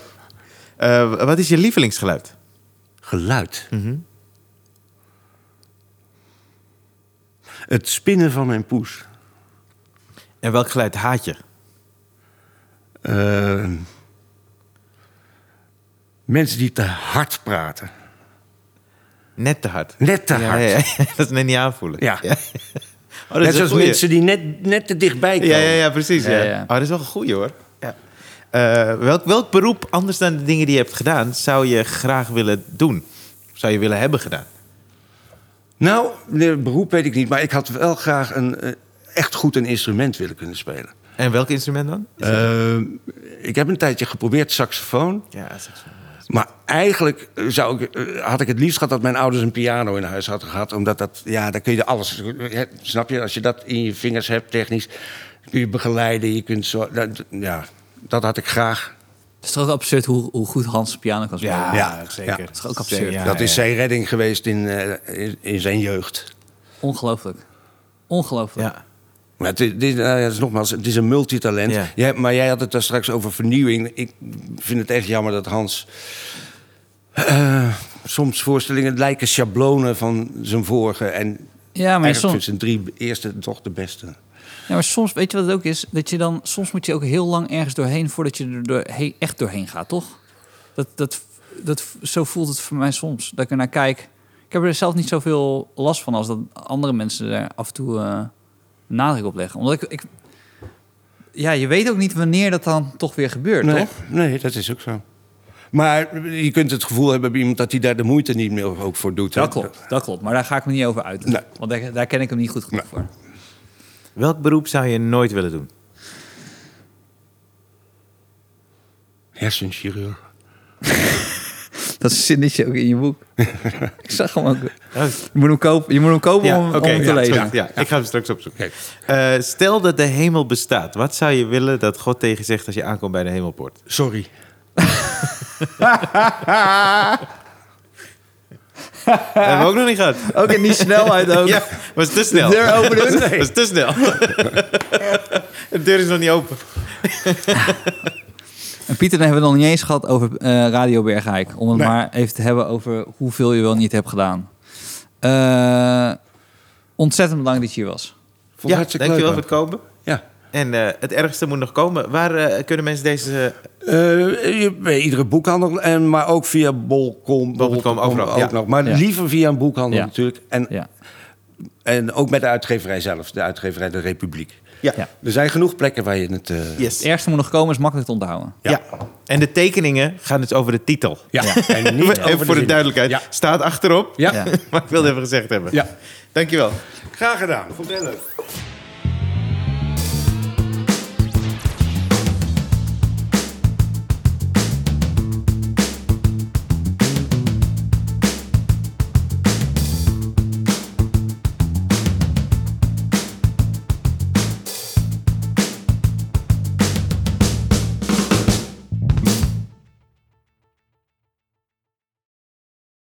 Eh, wat is je lievelingsgeluid? Geluid. Het spinnen van mijn poes. En welk geluid haat je? Eh, mensen die te hard praten. Net te hard. Net te Ja, hard. ja, ja. dat is net niet aanvoelen. Ja. Oh, dat Net zoals goeie. mensen die net, net te dichtbij komen. Ja, ja, ja, precies. Ja. Ja, ja. Oh, dat is wel een goeie hoor. Eh, welk, welk beroep, anders dan de dingen die je hebt gedaan, zou je graag willen doen? Zou je willen hebben gedaan? Nou, beroep weet ik niet, maar ik had wel graag een, eh, echt goed een instrument willen kunnen spelen. En welk instrument dan? Eh, ik heb een tijdje geprobeerd saxofoon. Ja, saxofoon. Maar eigenlijk zou ik, had ik het liefst gehad dat mijn ouders een piano in huis hadden gehad. Omdat dat, ja, daar kun je alles, hè, snap je? Als je dat in je vingers hebt, technisch, kun je begeleiden. Je kunt zo, dat, ja, dat had ik graag. Het is toch ook absurd hoe, hoe goed Hans piano kan spelen. Ja, Ja, zeker. ja. Dat is ook absurd. Ja, dat is ja. zijn redding geweest in, eh, in, in zijn jeugd. Ongelooflijk. Ongelooflijk. Ja. Maar het, is- dit, nou is nogmaals, het is een multitalent. Ja. Jij- maar jij had het daar straks over vernieuwing. Ik vind het echt jammer dat Hans... eh, soms voorstellingen lijken schablonen van zijn vorige. En Ja, maar eigenlijk soms, zijn drie eerste toch de beste. Ja, maar soms, weet je wat het ook is? Dat je dan, soms moet je ook heel lang ergens doorheen voordat je er doorheen, echt doorheen gaat, toch? Dat, dat, dat, zo voelt het voor mij soms. Dat ik er naar kijk. Ik heb er zelf niet zoveel last van als dat andere mensen er af en toe eh, nadruk op leggen. Omdat ik, ik, ja, je weet ook niet wanneer dat dan toch weer gebeurt, Nee, toch? nee, dat is ook zo. Maar je kunt het gevoel hebben bij iemand dat hij daar de moeite niet meer ook voor doet. hè. Dat klopt, dat klopt. Maar daar ga ik me niet over uit. Nee. Want daar, daar ken ik hem niet goed genoeg Nee. voor. Welk beroep zou je nooit willen doen? Hersenchirurg. Dat zinnetje ook in je boek. ik zag hem ook. Je Oh, moet hem kopen, je moet hem kopen ja, om, om hem te ja, lezen. ja, ik ga hem straks opzoeken. Oké. Eh, stel dat de hemel bestaat. Wat zou je willen dat God tegen je zegt als je aankomt bij de hemelpoort? Sorry. Dat hebben we ook nog niet gehad. Ook in die snelheid ook. Ja, was te snel. De deur open doen? Was te snel. De deur is nog niet open. En Pieter, dan hebben we het nog niet eens gehad over eh, Radio Bergijk. Om het Nee. maar even te hebben over hoeveel je wel niet hebt gedaan. Eh, ontzettend bedankt dat je hier was. Vond Ja, hartstikke dankjewel leuk, voor het komen. En eh, het ergste moet nog komen. Waar eh, kunnen mensen deze... Eh, bij iedere boekhandel, en, maar ook via Bol.com. Bol.com, overal, ook ja. nog. Maar Ja. liever via een boekhandel Ja. natuurlijk. En, Ja. en ook met de uitgeverij zelf, de uitgeverij De Republiek. Ja. Ja. Er zijn genoeg plekken waar je het... eh, Yes. Het ergste moet nog komen, is makkelijk te onthouden. Ja. En de tekeningen gaan dus over de titel. Ja, Ja. en niet Even over voor de duidelijkheid. Ja. Staat achterop. Ja. Ja. maar ik wilde even gezegd hebben. Ja. Dankjewel. Graag gedaan. Vond heel leuk.